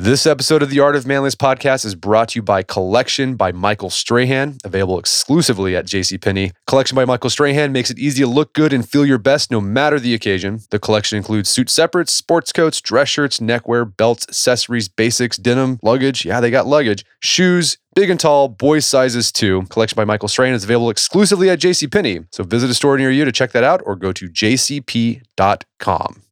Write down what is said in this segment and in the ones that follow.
This episode of the Art of Manliness podcast is brought to you by Collection by Michael Strahan, available exclusively at JCPenney. Collection by Michael Strahan makes it easy to look good and feel your best no matter the occasion. The collection includes suit separates, sports coats, dress shirts, neckwear, belts, accessories, basics, denim, luggage. Yeah, they got luggage, shoes, big and tall, boys sizes too. Collection by Michael Strahan is available exclusively at JCPenney. So visit a store near you to check that out or go to jcp.com.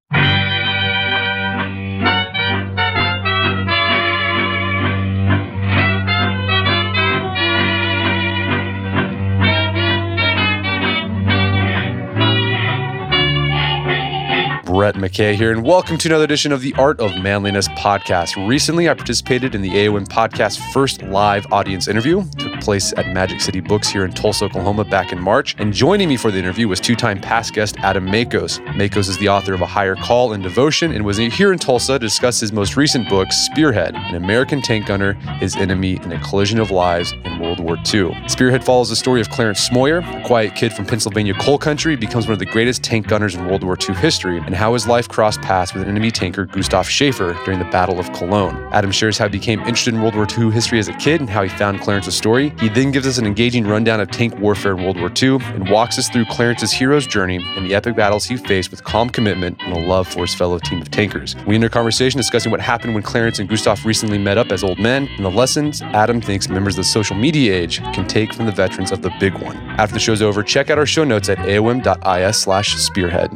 Brett McKay here, and welcome to another edition of the Art of Manliness podcast. Recently, I participated in the AOM podcast first live audience interview. It took place at Magic City Books here in Tulsa, Oklahoma back in March. And joining me for the interview was two time past guest Adam Makos. Makos is the author of A Higher Call and Devotion and was here in Tulsa to discuss his most recent book, Spearhead An American Tank Gunner, His Enemy in a Collision of Lives in World War II. Spearhead follows the story of Clarence Smoyer, a quiet kid from Pennsylvania coal country, becomes one of the greatest tank gunners in World War II history, and how how his life crossed paths with an enemy tanker Gustav Schaefer during the Battle of Cologne. Adam shares how he became interested in World War II history as a kid and how he found Clarence's story. He then gives us an engaging rundown of tank warfare in World War II and walks us through Clarence's hero's journey and the epic battles he faced with calm commitment and a love for his fellow team of tankers. We end our conversation discussing what happened when Clarence and Gustav recently met up as old men and the lessons Adam thinks members of the social media age can take from the veterans of the big one. After the show's over, check out our show notes at aom.is slash spearhead.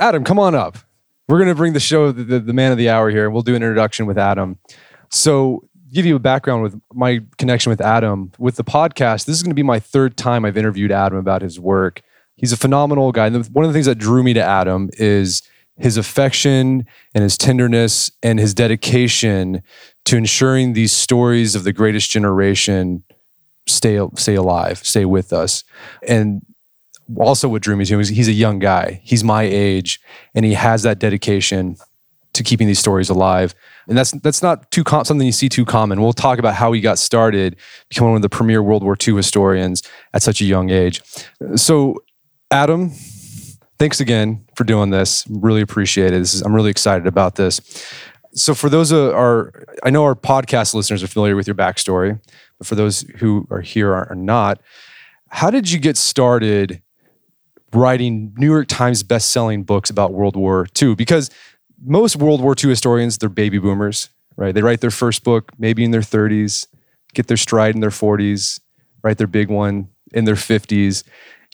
Adam, come on up. We're going to bring the show, the, the, the, man of the hour here. We'll do an introduction with Adam. So, give you a background with my connection with Adam with the podcast. This is going to be my third time I've interviewed Adam about his work. He's a phenomenal guy. And one of the things that drew me to Adam is his affection and his tenderness and his dedication to ensuring these stories of the greatest generation stay stay alive, stay with us. And also what drew me to him is he's a young guy. He's my age, and he has that dedication to keeping these stories alive. And that's that's not too com- something you see too common. We'll talk about how he got started, becoming one of the premier World War II historians at such a young age. So, Adam, thanks again for doing this. Really appreciate it. Is, I'm really excited about this. So, for those of our, I know our podcast listeners are familiar with your backstory, but for those who are here are not, how did you get started writing New York Times best-selling books about World War II because most World War II historians they're baby boomers, right? They write their first book maybe in their 30s, get their stride in their 40s, write their big one in their 50s.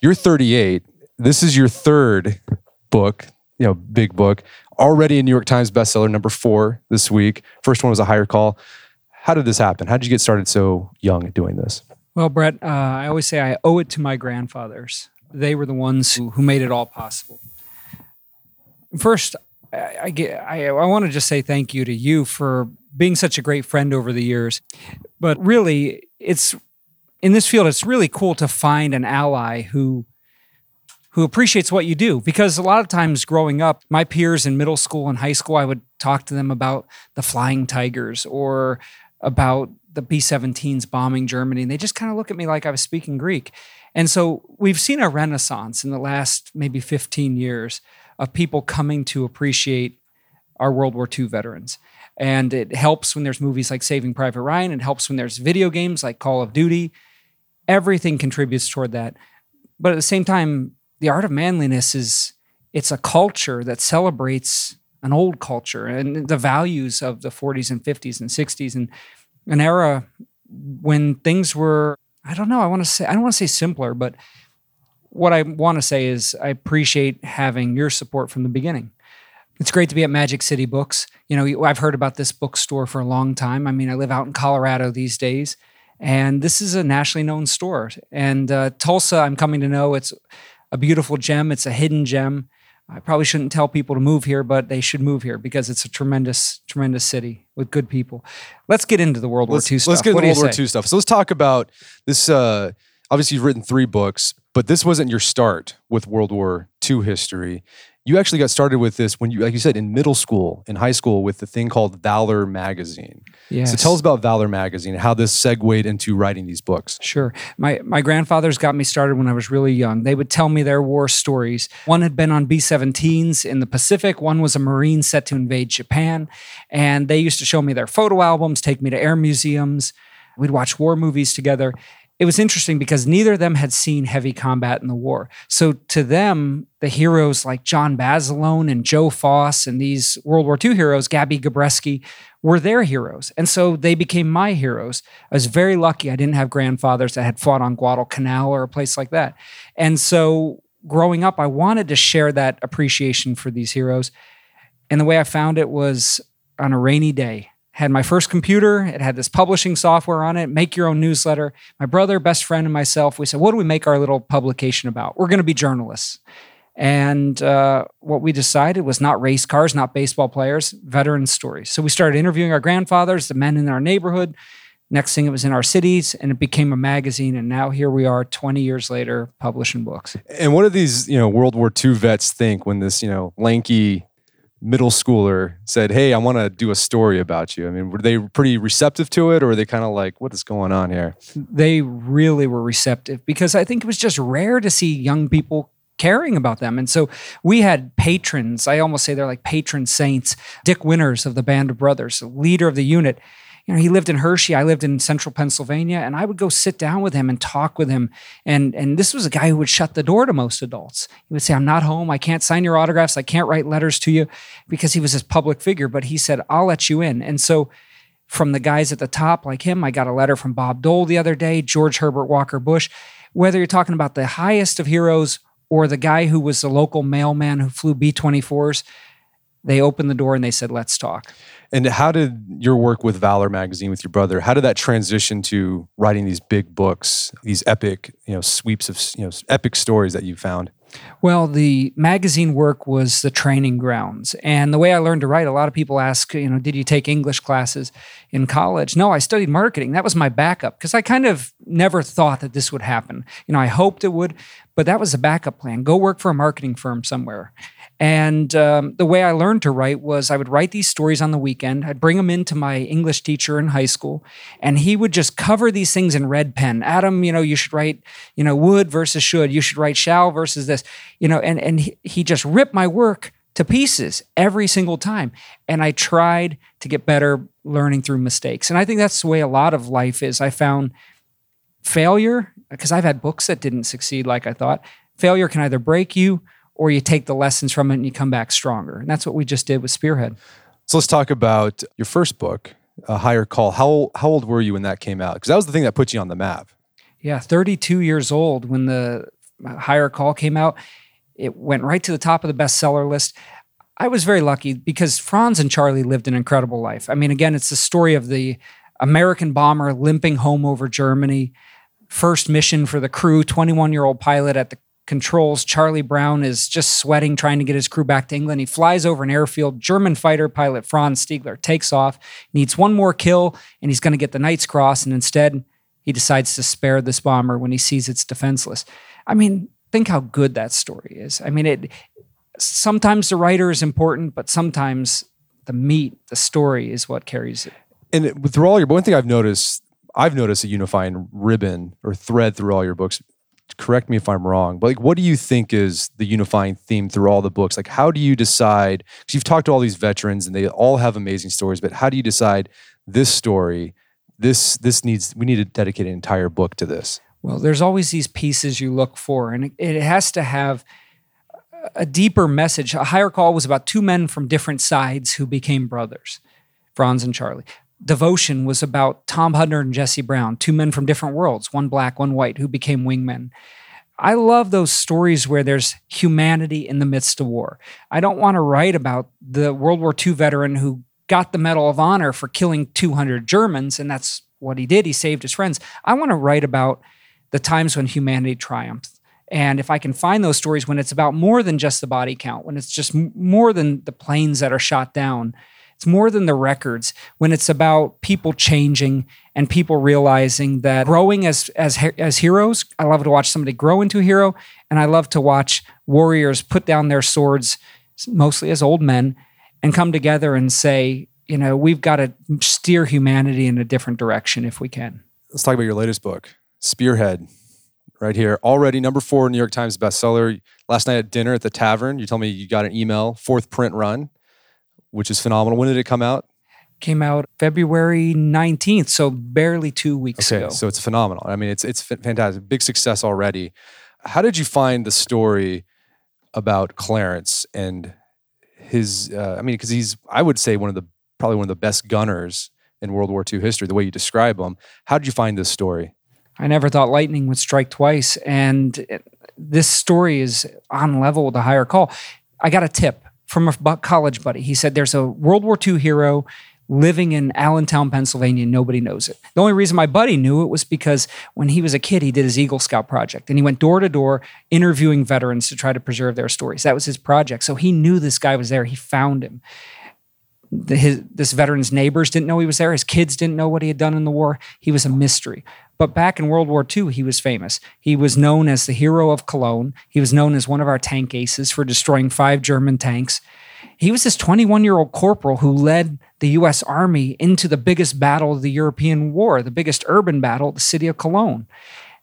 You're 38. This is your third book, you know, big book, already a New York Times bestseller, number four this week. First one was a higher call. How did this happen? How did you get started so young at doing this? Well, Brett, uh, I always say I owe it to my grandfathers they were the ones who, who made it all possible. First, I, I get I, I want to just say thank you to you for being such a great friend over the years. But really, it's in this field, it's really cool to find an ally who who appreciates what you do because a lot of times growing up my peers in middle school and high school i would talk to them about the flying tigers or about the b-17s bombing germany and they just kind of look at me like i was speaking greek and so we've seen a renaissance in the last maybe 15 years of people coming to appreciate our World War II veterans. And it helps when there's movies like Saving Private Ryan, it helps when there's video games like Call of Duty. Everything contributes toward that. But at the same time, the art of manliness is it's a culture that celebrates an old culture and the values of the 40s and 50s and 60s and an era when things were I don't know. I want to say I don't want to say simpler, but what I want to say is I appreciate having your support from the beginning. It's great to be at Magic City Books. You know, I've heard about this bookstore for a long time. I mean, I live out in Colorado these days, and this is a nationally known store. And uh, Tulsa, I'm coming to know it's a beautiful gem. It's a hidden gem. I probably shouldn't tell people to move here, but they should move here because it's a tremendous, tremendous city with good people. Let's get into the World let's, War II stuff. Let's get into World War II stuff. So let's talk about this. Uh, obviously, you've written three books, but this wasn't your start with World War II history. You actually got started with this when you, like you said, in middle school, in high school, with the thing called Valor Magazine. Yes. So tell us about Valor Magazine and how this segued into writing these books. Sure. My my grandfathers got me started when I was really young. They would tell me their war stories. One had been on B-17s in the Pacific. One was a Marine set to invade Japan, and they used to show me their photo albums, take me to air museums. We'd watch war movies together it was interesting because neither of them had seen heavy combat in the war. So to them, the heroes like John Basilone and Joe Foss and these World War II heroes, Gabby Gabreski, were their heroes. And so they became my heroes. I was very lucky I didn't have grandfathers that had fought on Guadalcanal or a place like that. And so growing up, I wanted to share that appreciation for these heroes. And the way I found it was on a rainy day had my first computer. It had this publishing software on it, make your own newsletter. My brother, best friend, and myself, we said, what do we make our little publication about? We're going to be journalists. And uh, what we decided was not race cars, not baseball players, veteran stories. So we started interviewing our grandfathers, the men in our neighborhood. Next thing, it was in our cities, and it became a magazine. And now here we are, 20 years later, publishing books. And what do these, you know, World War II vets think when this, you know, lanky middle schooler said, "Hey, I want to do a story about you." I mean, were they pretty receptive to it, or were they kind of like, "What is going on here?" They really were receptive because I think it was just rare to see young people caring about them. And so we had patrons. I almost say they're like patron saints. Dick Winters of the Band of Brothers, leader of the unit you know, he lived in Hershey. I lived in central Pennsylvania, and I would go sit down with him and talk with him. And and this was a guy who would shut the door to most adults. He would say, "I'm not home. I can't sign your autographs. I can't write letters to you," because he was this public figure. But he said, "I'll let you in." And so, from the guys at the top like him, I got a letter from Bob Dole the other day, George Herbert Walker Bush. Whether you're talking about the highest of heroes or the guy who was the local mailman who flew B 24s, they opened the door and they said, let's talk. And how did your work with Valor magazine with your brother, how did that transition to writing these big books, these epic, you know, sweeps of, you know, epic stories that you found? Well, the magazine work was the training grounds. And the way I learned to write, a lot of people ask, you know, did you take English classes in college? No, I studied marketing. That was my backup because I kind of never thought that this would happen. You know, I hoped it would, but that was a backup plan. Go work for a marketing firm somewhere. And um, the way I learned to write was I would write these stories on the weekend. I'd bring them into my English teacher in high school, and he would just cover these things in red pen. Adam, you know, you should write, you know, would versus should. You should write shall versus this, you know, and and he, he just ripped my work to pieces every single time. And I tried to get better learning through mistakes. And I think that's the way a lot of life is. I found failure because I've had books that didn't succeed like I thought. Failure can either break you or you take the lessons from it and you come back stronger. And that's what we just did with Spearhead. So let's talk about your first book, A Higher Call. How how old were you when that came out? Because that was the thing that put you on the map. Yeah, 32 years old when the uh, Higher Call came out. It went right to the top of the bestseller list. I was very lucky because Franz and Charlie lived an incredible life. I mean, again, it's the story of the American bomber limping home over Germany, first mission for the crew, 21 year old pilot at the controls. Charlie Brown is just sweating, trying to get his crew back to England. He flies over an airfield. German fighter pilot Franz Stigler takes off, needs one more kill, and he's going to get the Knight's Cross. And instead, he decides to spare this bomber when he sees it's defenseless. I mean, think how good that story is. I mean, it. Sometimes the writer is important, but sometimes the meat, the story, is what carries it. And through all your, one thing I've noticed, I've noticed a unifying ribbon or thread through all your books correct me if I'm wrong, but like, what do you think is the unifying theme through all the books? Like, how do you decide? Because you've talked to all these veterans and they all have amazing stories, but how do you decide this story? This this needs we need to dedicate an entire book to this. Well, there's always these pieces you look for, and it, has to have a deeper message. A higher call was about two men from different sides who became brothers, Franz and Charlie. Devotion was about Tom Hudner and Jesse Brown, two men from different worlds, one black, one white, who became wingmen. I love those stories where there's humanity in the midst of war. I don't want to write about the World War II veteran who got the Medal of Honor for killing 200 Germans, and that's what he did. He saved his friends. I want to write about the times when humanity triumphed. And if I can find those stories when it's about more than just the body count, when it's just more than the planes that are shot down, It's more than the records when it's about people changing and people realizing that growing as as as heroes. I love to watch somebody grow into a hero, and I love to watch warriors put down their swords, mostly as old men, and come together and say, you know, we've got to steer humanity in a different direction if we can. Let's talk about your latest book, Spearhead right here. Already number four New York Times bestseller. Last night at dinner at the tavern, you told me you got an email, fourth print run, which is phenomenal. When did it come out? Came out February 19th, so barely two weeks okay, ago. So it's phenomenal. I mean, it's it's fantastic. Big success already. How did you find the story about Clarence and his? Uh, I mean, because he's, I would say, one of the probably one of the best gunners in World War II history. The way you describe him. How did you find this story? I never thought lightning would strike twice. And this story is on level with a higher call. I got a tip from a college buddy. He said there's a World War II hero living in Allentown, Pennsylvania. Nobody knows it. The only reason my buddy knew it was because when he was a kid, he did his Eagle Scout project and he went door to door interviewing veterans to try to preserve their stories. That was his project. So he knew this guy was there. He found him. His, this veteran's neighbors didn't know he was there. His kids didn't know what he had done in the war. He was a mystery. But back in World War II, he was famous. He was known as the hero of Cologne. He was known as one of our tank aces for destroying five German tanks. He was this 21 year old corporal who led the US Army into the biggest battle of the European War, the biggest urban battle, the city of Cologne.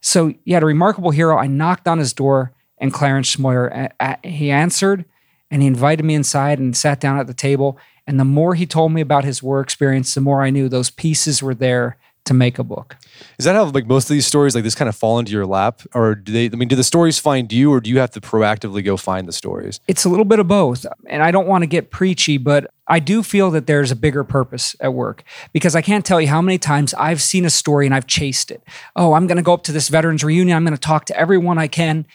So he had a remarkable hero. I knocked on his door, and Clarence Smoyer, uh, uh, he answered and he invited me inside and sat down at the table. And the more he told me about his war experience, the more I knew those pieces were there to make a book. Is that how like most of these stories like this kind of fall into your lap, or do they? I mean, do the stories find you, or do you have to proactively go find the stories? It's a little bit of both, and I don't want to get preachy, but I do feel that there's a bigger purpose at work because I can't tell you how many times I've seen a story and I've chased it. Oh, I'm going to go up to this veterans reunion. I'm going to talk to everyone I can.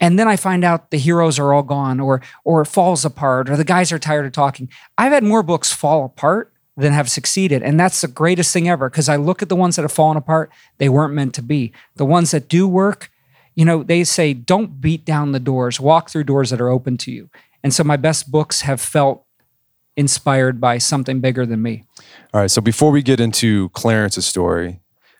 And then I find out the heroes are all gone or or it falls apart or the guys are tired of talking. I've had more books fall apart than have succeeded. And that's the greatest thing ever because I look at the ones that have fallen apart, they weren't meant to be. The ones that do work, you know, they say, don't beat down the doors, walk through doors that are open to you. And so my best books have felt inspired by something bigger than me. All right. So before we get into Clarence's story,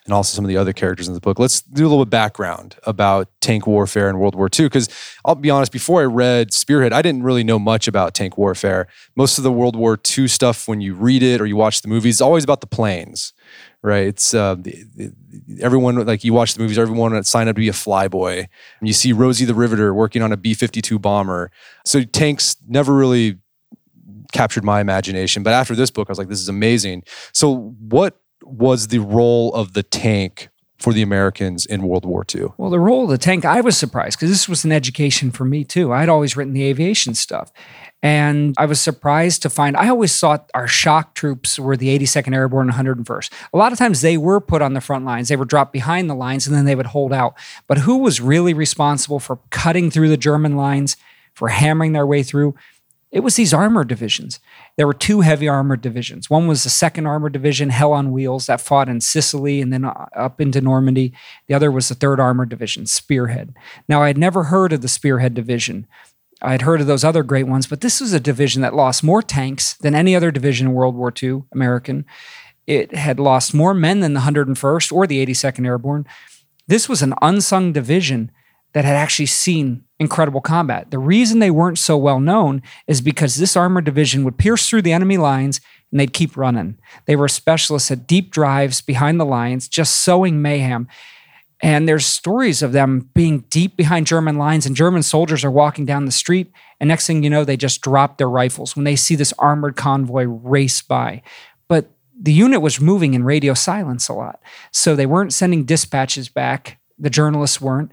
and also some of the other characters in the book. Let's do a little bit background about tank warfare in World War II. Because I'll be honest, before I read Spearhead, I didn't really know much about tank warfare. Most of the World War II stuff, when you read it or you watch the movies, is always about the planes, right? It's uh, everyone like you watch the movies, everyone signed up to be a flyboy, and you see Rosie the Riveter working on a B fifty two bomber. So tanks never really captured my imagination. But after this book, I was like, this is amazing. So what was the role of the tank for the Americans in World War II? Well, the role of the tank, I was surprised because this was an education for me too. I'd always written the aviation stuff. And I was surprised to find I always thought our shock troops were the 82nd Airborne 101st. A lot of times they were put on the front lines, they were dropped behind the lines, and then they would hold out. But who was really responsible for cutting through the German lines, for hammering their way through? It was these armored divisions. There were two heavy armored divisions. One was the second armored division, Hell on Wheels, that fought in Sicily and then uh, up into Normandy. The other was the third armored division, Spearhead. Now, I had never heard of the Spearhead division. I had heard of those other great ones, but this was a division that lost more tanks than any other division in World War II, American. It had lost more men than the 101st or the 82nd Airborne. This was an unsung division that had actually seen incredible combat. The reason they weren't so well known is because this armored division would pierce through the enemy lines and they'd keep running. They were specialists at deep drives behind the lines, just sowing mayhem. And there's stories of them being deep behind German lines, and German soldiers are walking down the street. And next thing you know, they just drop their rifles when they see this armored convoy race by. But the unit was moving in radio silence a lot. So they weren't sending dispatches back. The journalists weren't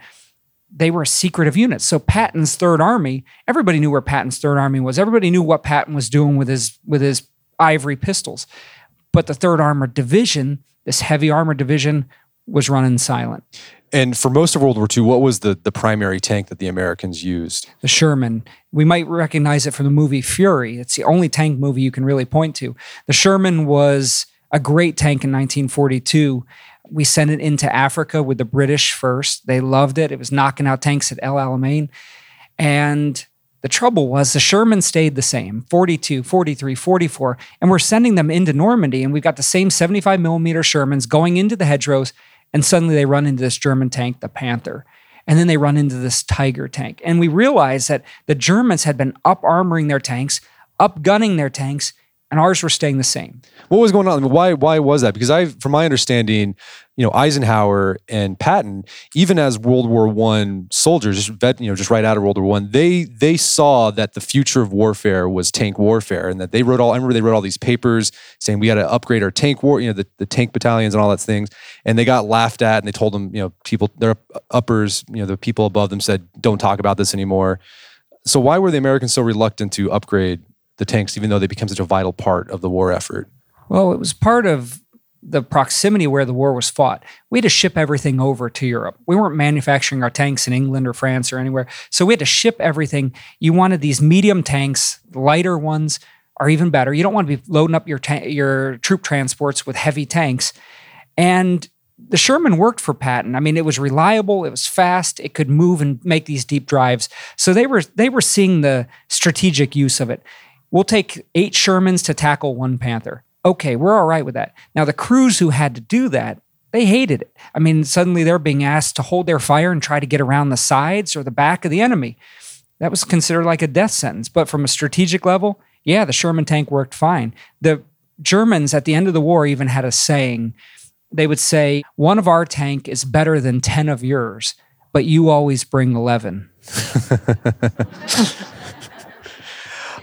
they were a secretive unit. So Patton's Third Army, everybody knew where Patton's Third Army was. Everybody knew what Patton was doing with his with his ivory pistols. But the Third Armored Division, this heavy armored division, was running silent. And for most of World War II, what was the, the primary tank that the Americans used? The Sherman. We might recognize it from the movie Fury. It's the only tank movie you can really point to. The Sherman was a great tank in 1942 we sent it into Africa with the British first. They loved it. It was knocking out tanks at El Alamein. And The trouble was the Sherman stayed the same 42, 43, 44, and we're sending them into Normandy, and we've got the same 75 millimeter Shermans going into the hedgerows, and suddenly they run into this German tank, the Panther. And then they run into this Tiger tank. And we realized that the Germans had been up armoring their tanks, up gunning their tanks, and ours were staying the same. What was going on? Why why was that? Because I, from my understanding, you know, Eisenhower and Patton, even as World War One soldiers, just vet, you know, just right out of World War One, they they saw that the future of warfare was tank warfare, and that they wrote all. I remember they wrote all these papers saying we got to upgrade our tank war, you know, the, the tank battalions and all that things, and they got laughed at, and they told them, you know, people their uppers, you know, the people above them said, don't talk about this anymore. So why were the Americans so reluctant to upgrade the tanks, even though they become such a vital part of the war effort? Well, it was part of the proximity where the war was fought. We had to ship everything over to Europe. We weren't manufacturing our tanks in England or France or anywhere. So we had to ship everything. You wanted these medium tanks, lighter ones are even better. You don't want to be loading up your ta- your troop transports with heavy tanks. And the Sherman worked for Patton. I mean, it was reliable, it was fast, it could move and make these deep drives. So they were they were seeing the strategic use of it. We'll take eight Shermans to tackle one Panther. Okay, we're all right with that. Now, the crews who had to do that, they hated it. I mean, suddenly they're being asked to hold their fire and try to get around the sides or the back of the enemy. That was considered like a death sentence. But from a strategic level, yeah, the Sherman tank worked fine. The Germans at the end of the war even had a saying. They would say, one of our tank is better than 10 of yours, but you always bring 11.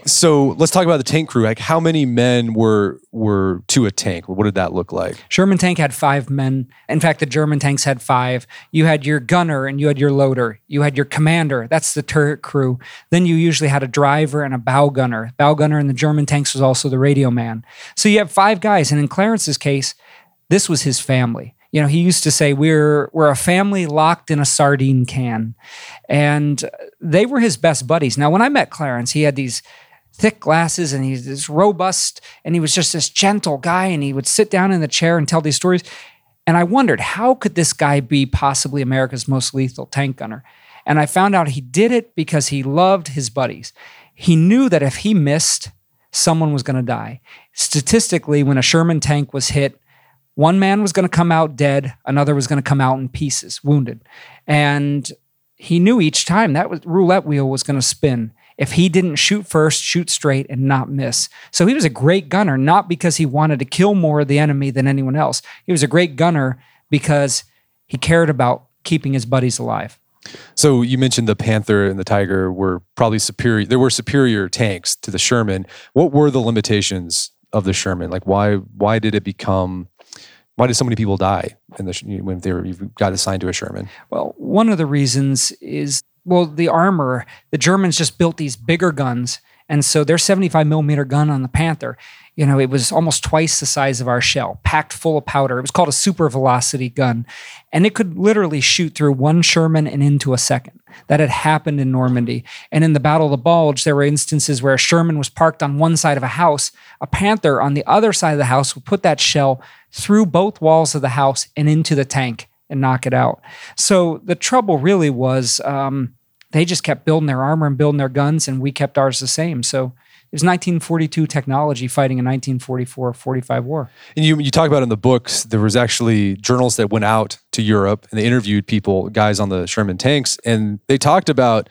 So let's talk about the tank crew. Like, how many men were were to a tank? What did that look like? Sherman tank had five men. In fact, the German tanks had five. You had your gunner and you had your loader. You had your commander. That's the turret crew. Then you usually had a driver and a bow gunner. Bow gunner in the German tanks was also the radio man. So you have five guys. And in Clarence's case, this was his family you know he used to say we're we're a family locked in a sardine can and they were his best buddies now when i met clarence he had these thick glasses and he's this robust and he was just this gentle guy and he would sit down in the chair and tell these stories. And i wondered how could this guy be possibly america's most lethal tank gunner? And i found out he did it because he loved his buddies. He knew that if he missed someone was going to die. Statistically when a sherman tank was hit one man was going to come out dead another was going to come out in pieces wounded. And he knew each time that was, roulette wheel was going to spin if he didn't shoot first, shoot straight, and not miss. So he was a great gunner, not because he wanted to kill more of the enemy than anyone else. He was a great gunner because he cared about keeping his buddies alive. So you mentioned the Panther and the Tiger were probably superior. There were superior tanks to the Sherman. What were the limitations of the Sherman? Like why why did it become why did so many people die in the, when they were got assigned to a Sherman? Well, one of the reasons is well, the armor, the Germans just built these bigger guns. And so their 75 millimeter gun on the Panther, you know, it was almost twice the size of our shell, packed full of powder. It was called a super velocity gun. And it could literally shoot through one Sherman and into a second. That had happened in Normandy. And in the Battle of the Bulge, there were instances where a Sherman was parked on one side of a house. A Panther on the other side of the house would put that shell through both walls of the house and into the tank and knock it out. So the trouble really was um, they just kept building their armor and building their guns, and we kept ours the same. So it was 1942 technology fighting a 1944 45 war. And you, you talk about in the books, there was actually journalists that went out to Europe and they interviewed people, guys on the Sherman tanks, and they talked about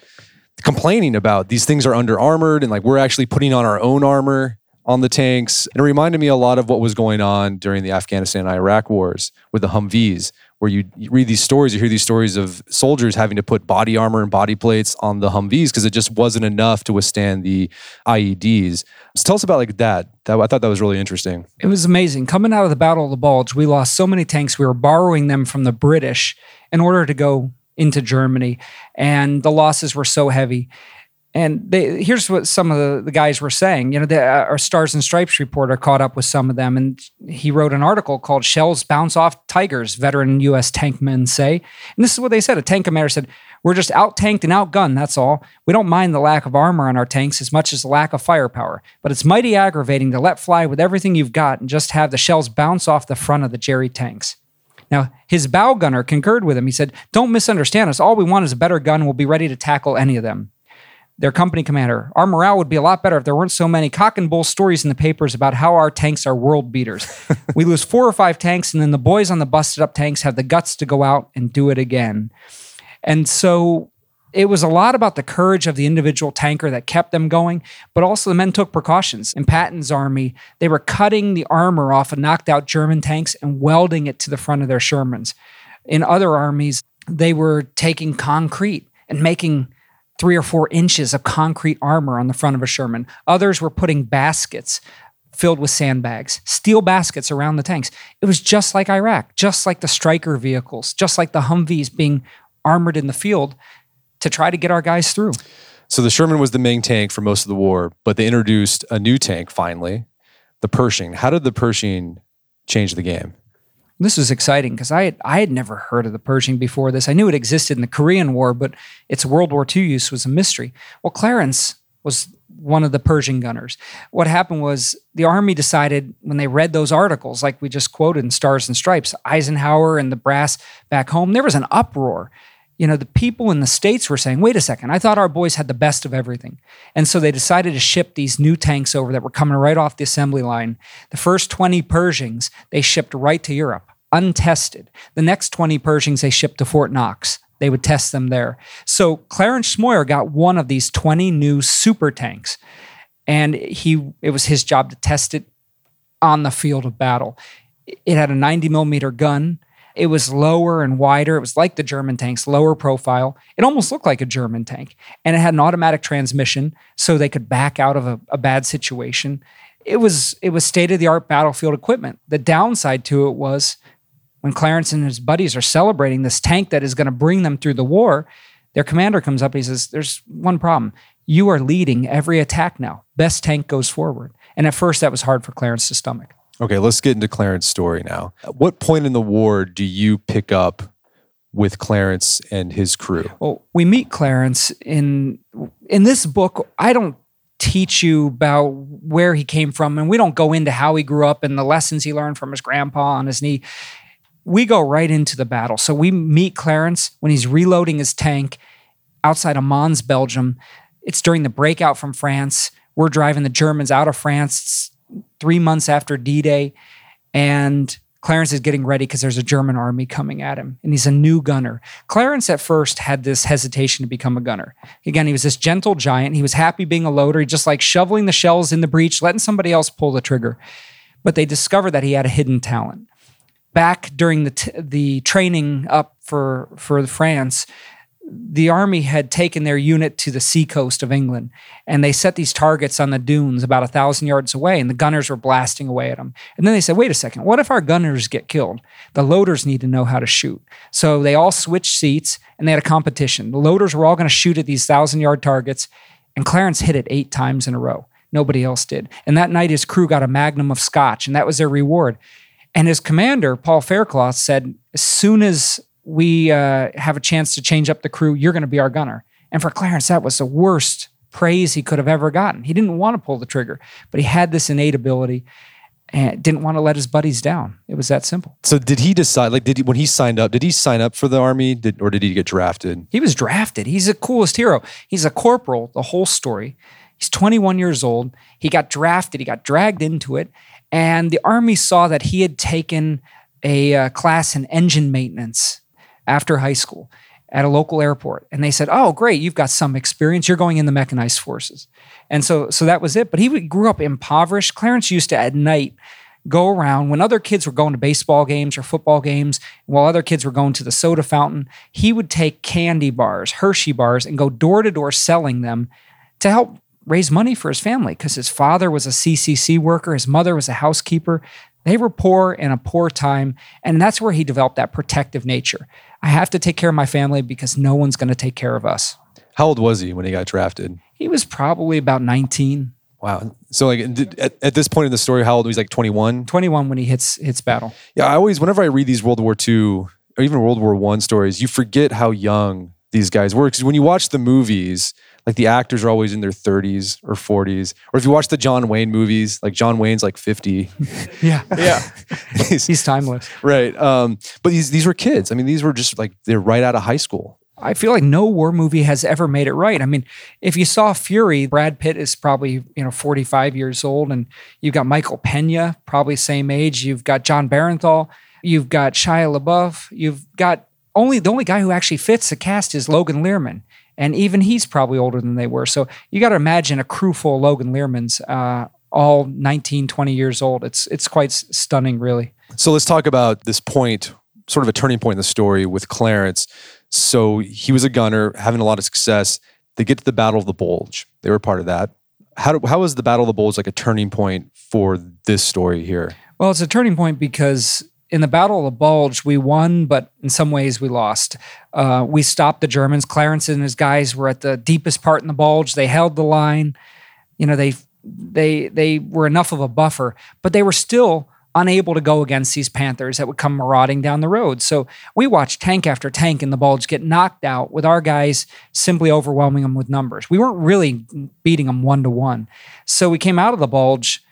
complaining about these things are under armored and like we're actually putting on our own armor on the tanks. And it reminded me a lot of what was going on during the Afghanistan Iraq wars with the Humvees, where you, you, read these stories, you hear these stories of soldiers having to put body armor and body plates on the Humvees because it just wasn't enough to withstand the IEDs. So tell us about like that. that. I thought that was really interesting. It was amazing. Coming out of the Battle of the Bulge, we lost so many tanks. We were borrowing them from the British in order to go into Germany, and the losses were so heavy. And they, here's what some of the, the guys were saying. You know, the, uh, our Stars and Stripes reporter caught up with some of them, and he wrote an article called "Shells Bounce Off Tigers." Veteran U.S. tank men say, and this is what they said. A tank commander said, "We're just out tanked and outgunned. That's all. We don't mind the lack of armor on our tanks as much as the lack of firepower. But it's mighty aggravating to let fly with everything you've got and just have the shells bounce off the front of the Jerry tanks." Now, his bow gunner concurred with him. He said, Don't misunderstand us. All we want is a better gun. We'll be ready to tackle any of them their company commander, our morale would be a lot better if there weren't so many cock and bull stories in the papers about how our tanks are world beaters. we lose four or five tanks, and then the boys on the busted up tanks have the guts to go out and do it again. And so it was a lot about the courage of the individual tanker that kept them going, but also the men took precautions. In Patton's army, they were cutting the armor off of knocked out German tanks and welding it to the front of their Shermans. In other armies, they were taking concrete and making three or four inches of concrete armor on the front of a Sherman. Others were putting baskets filled with sandbags, steel baskets around the tanks. It was just like Iraq, just like the Stryker vehicles, just like the Humvees being armored in the field to try to get our guys through. So the Sherman was the main tank for most of the war, but they introduced a new tank finally, the Pershing. How did the Pershing change the game? This was exciting because I had, I had never heard of the Pershing before this. I knew it existed in the Korean War, but its World War II use was a mystery. Well, Clarence was one of the Pershing gunners. What happened was the Army decided when they read those articles, like we just quoted in Stars and Stripes, Eisenhower and the brass back home, there was an uproar. You know, the people in the States were saying, wait a second, I thought our boys had the best of everything. And so they decided to ship these new tanks over that were coming right off the assembly line. The first 20 Pershings, they shipped right to Europe untested. The next 20 Pershings they shipped to Fort Knox. They would test them there. So Clarence Smoyer got one of these 20 new super tanks, and he it was his job to test it on the field of battle. It had a 90 millimeter gun. It was lower and wider. It was like the German tanks, lower profile. It almost looked like a German tank. And it had an automatic transmission so they could back out of a, a bad situation. It was it was state of the art battlefield equipment. The downside to it was when Clarence and his buddies are celebrating this tank that is going to bring them through the war, their commander comes up. And he says, There's one problem. You are leading every attack now. Best tank goes forward. And at first, that was hard for Clarence to stomach. Okay, let's get into Clarence's story now. At what point in the war do you pick up with Clarence and his crew? Well, we meet Clarence in in this book. I don't teach you about where he came from, and we don't go into how he grew up and the lessons he learned from his grandpa on his knee we go right into the battle. So we meet Clarence when he's reloading his tank outside of Mons, Belgium. It's during the breakout from France. We're driving the Germans out of France it's three months after D Day. And Clarence is getting ready because there's a German army coming at him, and he's a new gunner. Clarence at first had this hesitation to become a gunner. Again, he was this gentle giant. He was happy being a loader. He just like shoveling the shells in the breech, letting somebody else pull the trigger. But they discovered that he had a hidden talent back during the t- the training up for for France, the army had taken their unit to the seacoast of England, and they set these targets on the dunes about a thousand yards away, and the gunners were blasting away at them. And then they said, "Wait a second, what if our gunners get killed? The loaders need to know how to shoot." So they all switched seats, and they had a competition. The loaders were all going to shoot at these thousand yard targets, and Clarence hit it eight times in a row. Nobody else did. And that night, his crew got a magnum of scotch, and that was their reward. And his commander, Paul Faircloth, said, as soon as we uh, have a chance to change up the crew, you're going to be our gunner. And for Clarence, that was the worst praise he could have ever gotten. He didn't want to pull the trigger, but he had this innate ability and didn't want to let his buddies down. It was that simple. So did he decide like did he when he signed up, did he sign up for the army did, or did he get drafted? He was drafted. He's the coolest hero. He's a corporal the whole story. He's 21 years old. He got drafted. He got dragged into it and the Army saw that he had taken a uh, class in engine maintenance after high school at a local airport. And they said, Oh, great, you've got some experience. You're going in the mechanized forces. And so, so that was it. But he grew up impoverished. Clarence used to, at night, go around when other kids were going to baseball games or football games, while other kids were going to the soda fountain, he would take candy bars, Hershey bars, and go door to door selling them to help raise money for his family because his father was a CCC worker, his mother was a housekeeper. They were poor in a poor time. And that's where he developed that protective nature. I have to take care of my family because no one's going to take care of us. How old was he when he got drafted? He was probably about 19. Wow. So like at, at this point in the story, how old was he? Like 21? 21 when he hits hits battle. Yeah, I always whenever I read these World War II or even World War One stories, you forget how young these guys were. Because when you watch the movies, like the actors are always in their 30s or 40s. Or if you watch the John Wayne movies, like John Wayne's like 50. yeah. Yeah. he's, he's, timeless. Right. Um, but these these were kids. I mean, these were just like they're right out of high school. I feel like no war movie has ever made it right. I mean, if you saw Fury, Brad Pitt is probably, you know, 45 years old, and you've got Michael Pena, probably same age. You've got Jon Bernthal, you've got Shia LaBeouf, you've got only the only guy who actually fits the cast is Logan Lerman. And even he's probably older than they were. So you got to imagine a crew full of Logan Lermans, uh, all 19, 20 years old. It's it's quite stunning, really. So let's talk about this point, sort of a turning point in the story with Clarence. So he was a gunner, having a lot of success. They get to the Battle of the Bulge. They were part of that. How, do, how was the Battle of the Bulge like a turning point for this story here? Well, it's a turning point because in the Battle of the Bulge, we won, but in some ways we lost. Uh, we stopped the Germans. Clarence and his guys were at the deepest part in the bulge. They held the line. You know, they they they were enough of a buffer, but they were still unable to go against these Panthers that would come marauding down the road. So we watched tank after tank in the bulge get knocked out with our guys simply overwhelming them with numbers. We weren't really beating them one to one. So we came out of the bulge.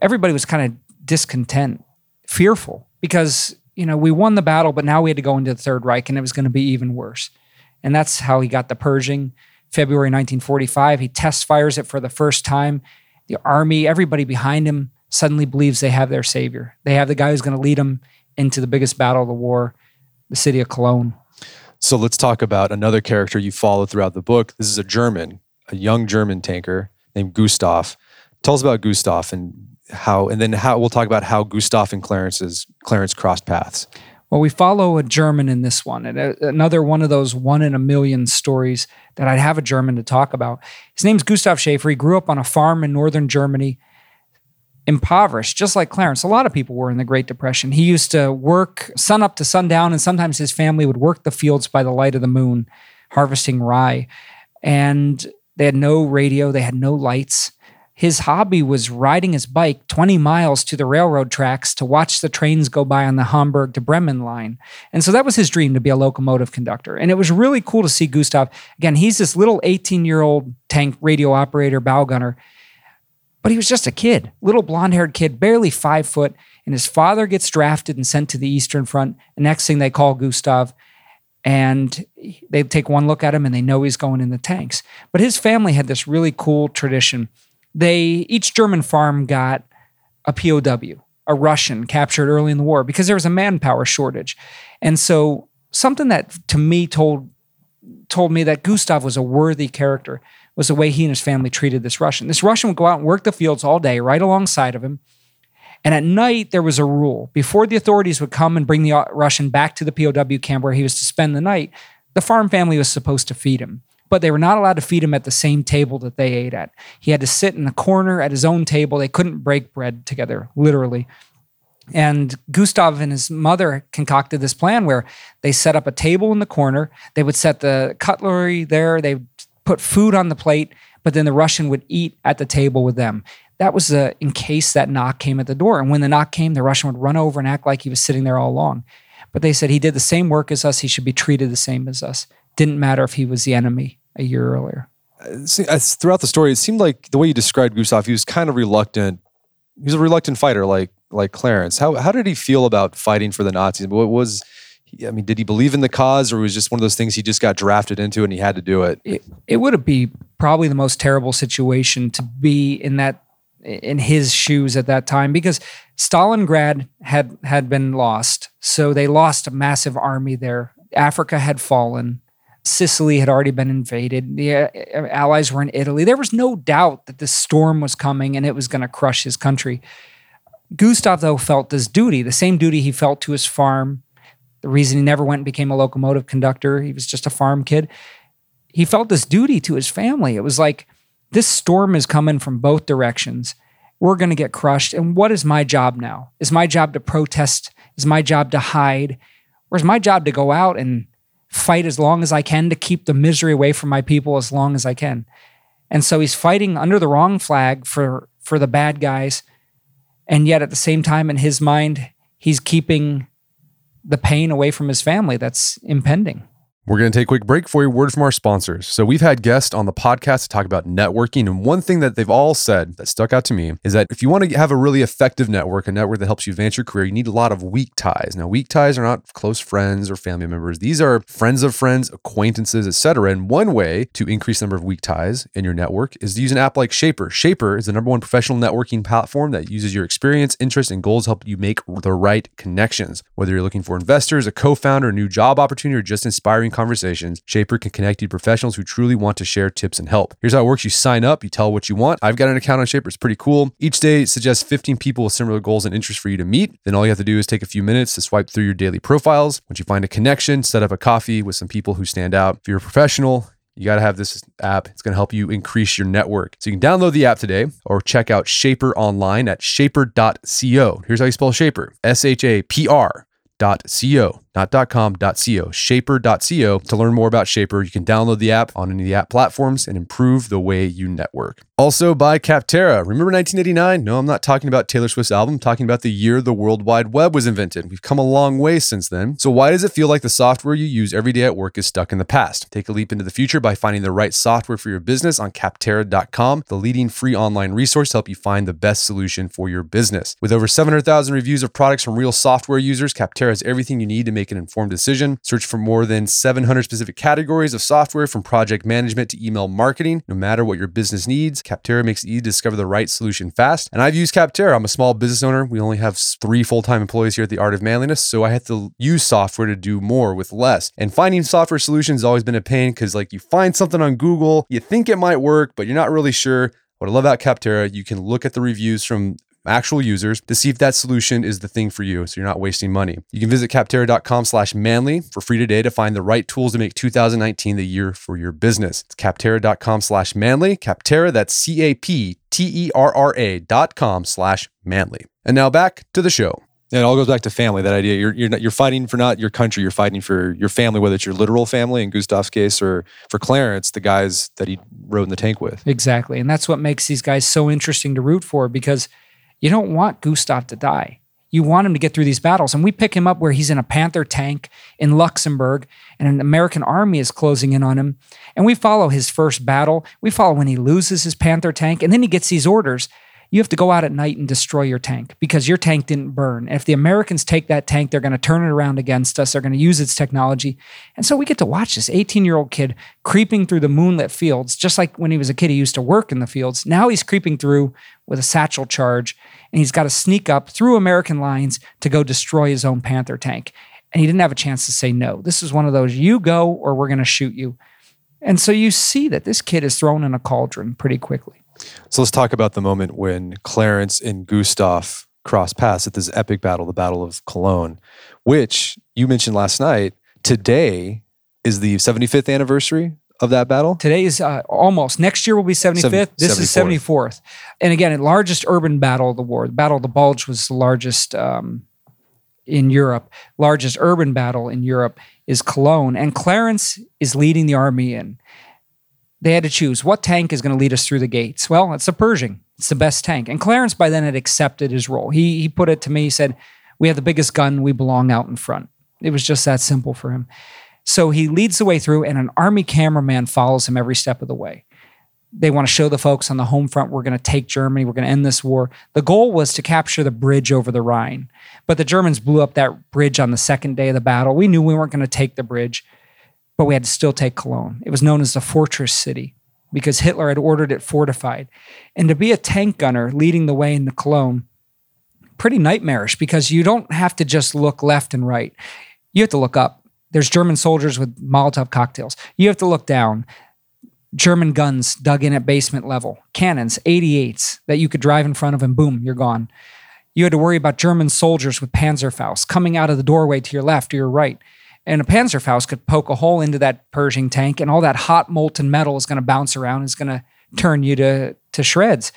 Everybody was kind of discontent, fearful because you know we won the battle, but now we had to go into the Third Reich, and it was going to be even worse. And that's how he got the Pershing. February 1945, he test fires it for the first time. The army, everybody behind him, suddenly believes they have their savior. They have the guy who's going to lead them into the biggest battle of the war, the city of Cologne. So let's talk about another character you follow throughout the book. This is a German, a young German tanker named Gustav. Tell us about Gustav and how, and then how we'll talk about how Gustav and Clarence's Clarence crossed paths. Well, we follow a German in this one, and uh, another one of those one in a million stories that I'd have a German to talk about. His name's Gustav Schaefer. He grew up on a farm in northern Germany, impoverished, just like Clarence. A lot of people were in the Great Depression. He used to work sun up to sundown, and sometimes his family would work the fields by the light of the moon, harvesting rye. And they had no radio, they had no lights his hobby was riding his bike 20 miles to the railroad tracks to watch the trains go by on the Hamburg to Bremen line. And so that was his dream to be a locomotive conductor. And it was really cool to see Gustav. Again, he's this little 18 year old tank radio operator, bow gunner, but he was just a kid, little blonde haired kid, barely five foot. And his father gets drafted and sent to the Eastern Front. The next thing they call Gustav and they take one look at him and they know he's going in the tanks. But his family had this really cool tradition they each German farm got a POW, a Russian captured early in the war because there was a manpower shortage. And so something that to me told told me that Gustav was a worthy character was the way he and his family treated this Russian. This Russian would go out and work the fields all day right alongside of him. And at night, there was a rule. Before the authorities would come and bring the Russian back to the POW camp where he was to spend the night, the farm family was supposed to feed him but they were not allowed to feed him at the same table that they ate at. He had to sit in a corner at his own table. They couldn't break bread together, literally. And Gustav and his mother concocted this plan where they set up a table in the corner. They would set the cutlery there. They put food on the plate, but then the Russian would eat at the table with them. That was uh, in case that knock came at the door. And when the knock came, the Russian would run over and act like he was sitting there all along. But they said he did the same work as us. He should be treated the same as us. Didn't matter if he was the enemy a year earlier. Uh, throughout the story, it seemed like the way you described Gustav, he was kind of reluctant. He was a reluctant fighter, like like Clarence. How how did he feel about fighting for the Nazis? What was I mean, did he believe in the cause, or was just one of those things he just got drafted into and he had to do it? It, it would be probably the most terrible situation to be in that in his shoes at that time because Stalingrad had had been lost, so they lost a massive army there. Africa had fallen. Sicily had already been invaded. The uh, Allies were in Italy. There was no doubt that this storm was coming and it was going to crush his country. Gustav, though, felt this duty, the same duty he felt to his farm. The reason he never went and became a locomotive conductor, he was just a farm kid. He felt this duty to his family. It was like, this storm is coming from both directions. We're going to get crushed. And what is my job now? Is my job to protest? Is my job to hide? Or is my job to go out and fight as long as I can to keep the misery away from my people as long as I can. And so he's fighting under the wrong flag for for the bad guys. And yet at the same time in his mind, he's keeping the pain away from his family that's impending. We're going to take a quick break for a word from our sponsors. So, we've had guests on the podcast to talk about networking. And one thing that they've all said that stuck out to me is that if you want to have a really effective network, a network that helps you advance your career, you need a lot of weak ties. Now, weak ties are not close friends or family members, these are friends of friends, acquaintances, etc. And one way to increase the number of weak ties in your network is to use an app like Shapr. Shapr is the number one professional networking platform that uses your experience, interests, and goals to help you make the right connections. Whether you're looking for investors, a co founder, a new job opportunity, or just inspiring conversations, Shapr can connect you to professionals who truly want to share tips and help. Here's how it works you sign up, you tell what you want. I've got an account on Shapr, it's pretty cool. Each day suggests 15 people with similar goals and interests for you to meet. Then all you have to do is take a few minutes to swipe through your daily profiles. Once you find a connection, set up a coffee with some people who stand out. If you're a professional, you got to have this app. It's going to help you increase your network. So you can download the app today or check out Shapr online at shapr.co. Here's how you spell Shapr S H A P R dot co not .com, .co, shapr.co. To learn more about Shapr, you can download the app on any of the app platforms and improve the way you network. Also by Capterra. Remember 1989? No, I'm not talking about Taylor Swift's album. I'm talking about the year the World Wide Web was invented. We've come a long way since then. So why does it feel like the software you use every day at work is stuck in the past? Take a leap into the future by finding the right software for your business on capterra.com, the leading free online resource to help you find the best solution for your business. With over 700,000 reviews of products from real software users, Capterra has everything you need to make an informed decision. Search for more than 700 specific categories of software from project management to email marketing. No matter what your business needs, Capterra makes it easy to discover the right solution fast. And I've used Capterra. I'm a small business owner. We only have three full time employees here at the Art of Manliness. So I have to use software to do more with less. And finding software solutions has always been a pain because, like, you find something on Google, you think it might work, but you're not really sure. What I love about Capterra, you can look at the reviews from actual users to see if that solution is the thing for you so you're not wasting money. You can visit capterra.com slash manly for free today to find the right tools to make 2019 the year for your business. It's capterra.com slash manly. Capterra, that's C-A-P-T-E-R-R-A dot com slash manly. And now back to the show. And it all goes back to family. That idea you're you're, not, you're fighting for not your country. You're fighting for your family, whether it's your literal family in Gustav's case, or for Clarence, the guys that he rode in the tank with. Exactly, and that's what makes these guys so interesting to root for because you don't want Gustav to die. You want him to get through these battles. And we pick him up where he's in a Panther tank in Luxembourg and an American army is closing in on him. And we follow his first battle. We follow when he loses his Panther tank and then he gets these orders you have to go out at night and destroy your tank because your tank didn't burn. And if the Americans take that tank, they're going to turn it around against us. They're going to use its technology. And so we get to watch this 18 year old kid creeping through the moonlit fields, just like when he was a kid, he used to work in the fields. Now he's creeping through with a satchel charge and he's got to sneak up through American lines to go destroy his own Panther tank. And he didn't have a chance to say no. This is one of those you go or we're going to shoot you. And so you see that this kid is thrown in a cauldron pretty quickly. So let's talk about the moment when Clarence and Gustav cross paths at this epic battle, the Battle of Cologne, which you mentioned last night. Today is the 75th anniversary of that battle? Today is uh, almost. Next year will be 75th. Seven, this 74th. is 74th. And again, largest urban battle of the war. The Battle of the Bulge was the largest um, in Europe. Largest urban battle in Europe is Cologne. And Clarence is leading the army in they had to choose what tank is going to lead us through the gates. Well, it's a Pershing. It's the best tank. And Clarence by then had accepted his role. He he put it to me. He said, "We have the biggest gun. We belong out in front." It was just that simple for him. So he leads the way through, and an army cameraman follows him every step of the way. They want to show the folks on the home front, we're going to take Germany, we're going to end this war. The goal was to capture the bridge over the Rhine. But the Germans blew up that bridge on the second day of the battle. We knew we weren't going to take the bridge but we had to still take Cologne. It was known as the fortress city because Hitler had ordered it fortified. And to be a tank gunner leading the way into Cologne, pretty nightmarish because you don't have to just look left and right. You have to look up. There's German soldiers with Molotov cocktails. You have to look down. German guns dug in at basement level, cannons, 88s that you could drive in front of and boom, you're gone. You had to worry about German soldiers with Panzerfaust coming out of the doorway to your left or your right and a Panzerfaust could poke a hole into that Pershing tank, and all that hot molten metal is going to bounce around, and is going to turn you to to shreds.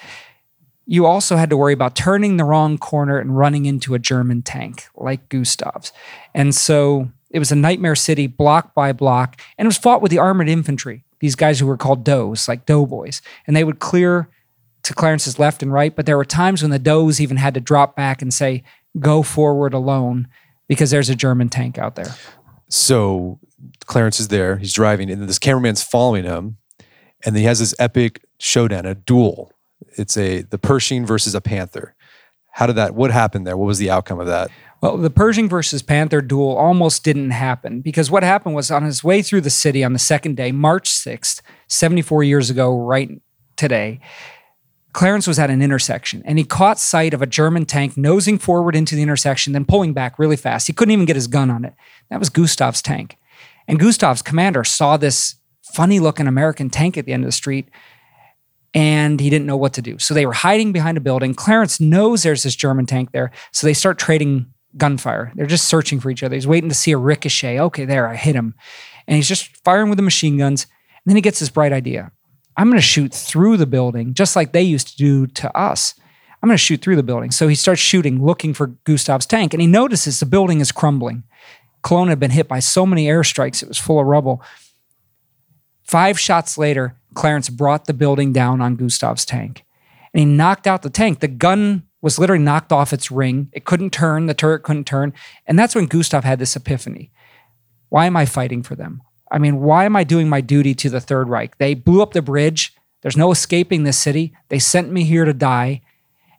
You also had to worry about turning the wrong corner and running into a German tank like Gustav's, and so it was a nightmare city, block by block, and it was fought with the armored infantry. These guys who were called doughs, like doughboys, and they would clear to Clarence's left and right. But there were times when the doughs even had to drop back and say, "Go forward alone." because there's a German tank out there. So Clarence is there. He's driving, and this cameraman's following him, and he has this epic showdown, a duel. It's a the Pershing versus a Panther. How did that? What happened there? What was the outcome of that? Well, the Pershing versus Panther duel almost didn't happen because what happened was on his way through the city on the second day, March 6th, 74 years ago, right today, Clarence was at an intersection and he caught sight of a German tank nosing forward into the intersection, then pulling back really fast. He couldn't even get his gun on it. That was Gustav's tank. And Gustav's commander saw this funny looking American tank at the end of the street and he didn't know what to do. So they were hiding behind a building. Clarence knows there's this German tank there. So they start trading gunfire. They're just searching for each other. He's waiting to see a ricochet. Okay, there, I hit him. And he's just firing with the machine guns. And then he gets this bright idea. I'm going to shoot through the building, just like they used to do to us. I'm going to shoot through the building. So he starts shooting, looking for Gustav's tank, and he notices the building is crumbling. Cologne had been hit by so many airstrikes, it was full of rubble. Five shots later, Clarence brought the building down on Gustav's tank. And he knocked out the tank. The gun was literally knocked off its ring. It couldn't turn, the turret couldn't turn. And that's when Gustav had this epiphany. Why am I fighting for them? I mean, why am I doing my duty to the Third Reich? They blew up the bridge. There's no escaping this city. They sent me here to die.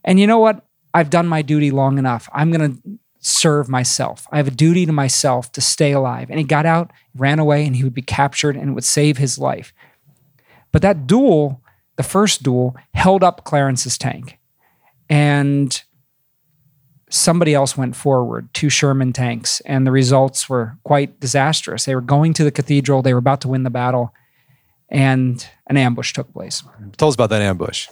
And you know what? I've done my duty long enough. I'm going to serve myself. I have a duty to myself to stay alive. And he got out, ran away, and he would be captured and it would save his life. But that duel, the first duel, held up Clarence's tank. And somebody else went forward, two Sherman tanks, and the results were quite disastrous. They were going to the cathedral, they were about to win the battle, and an ambush took place. Tell us about that ambush.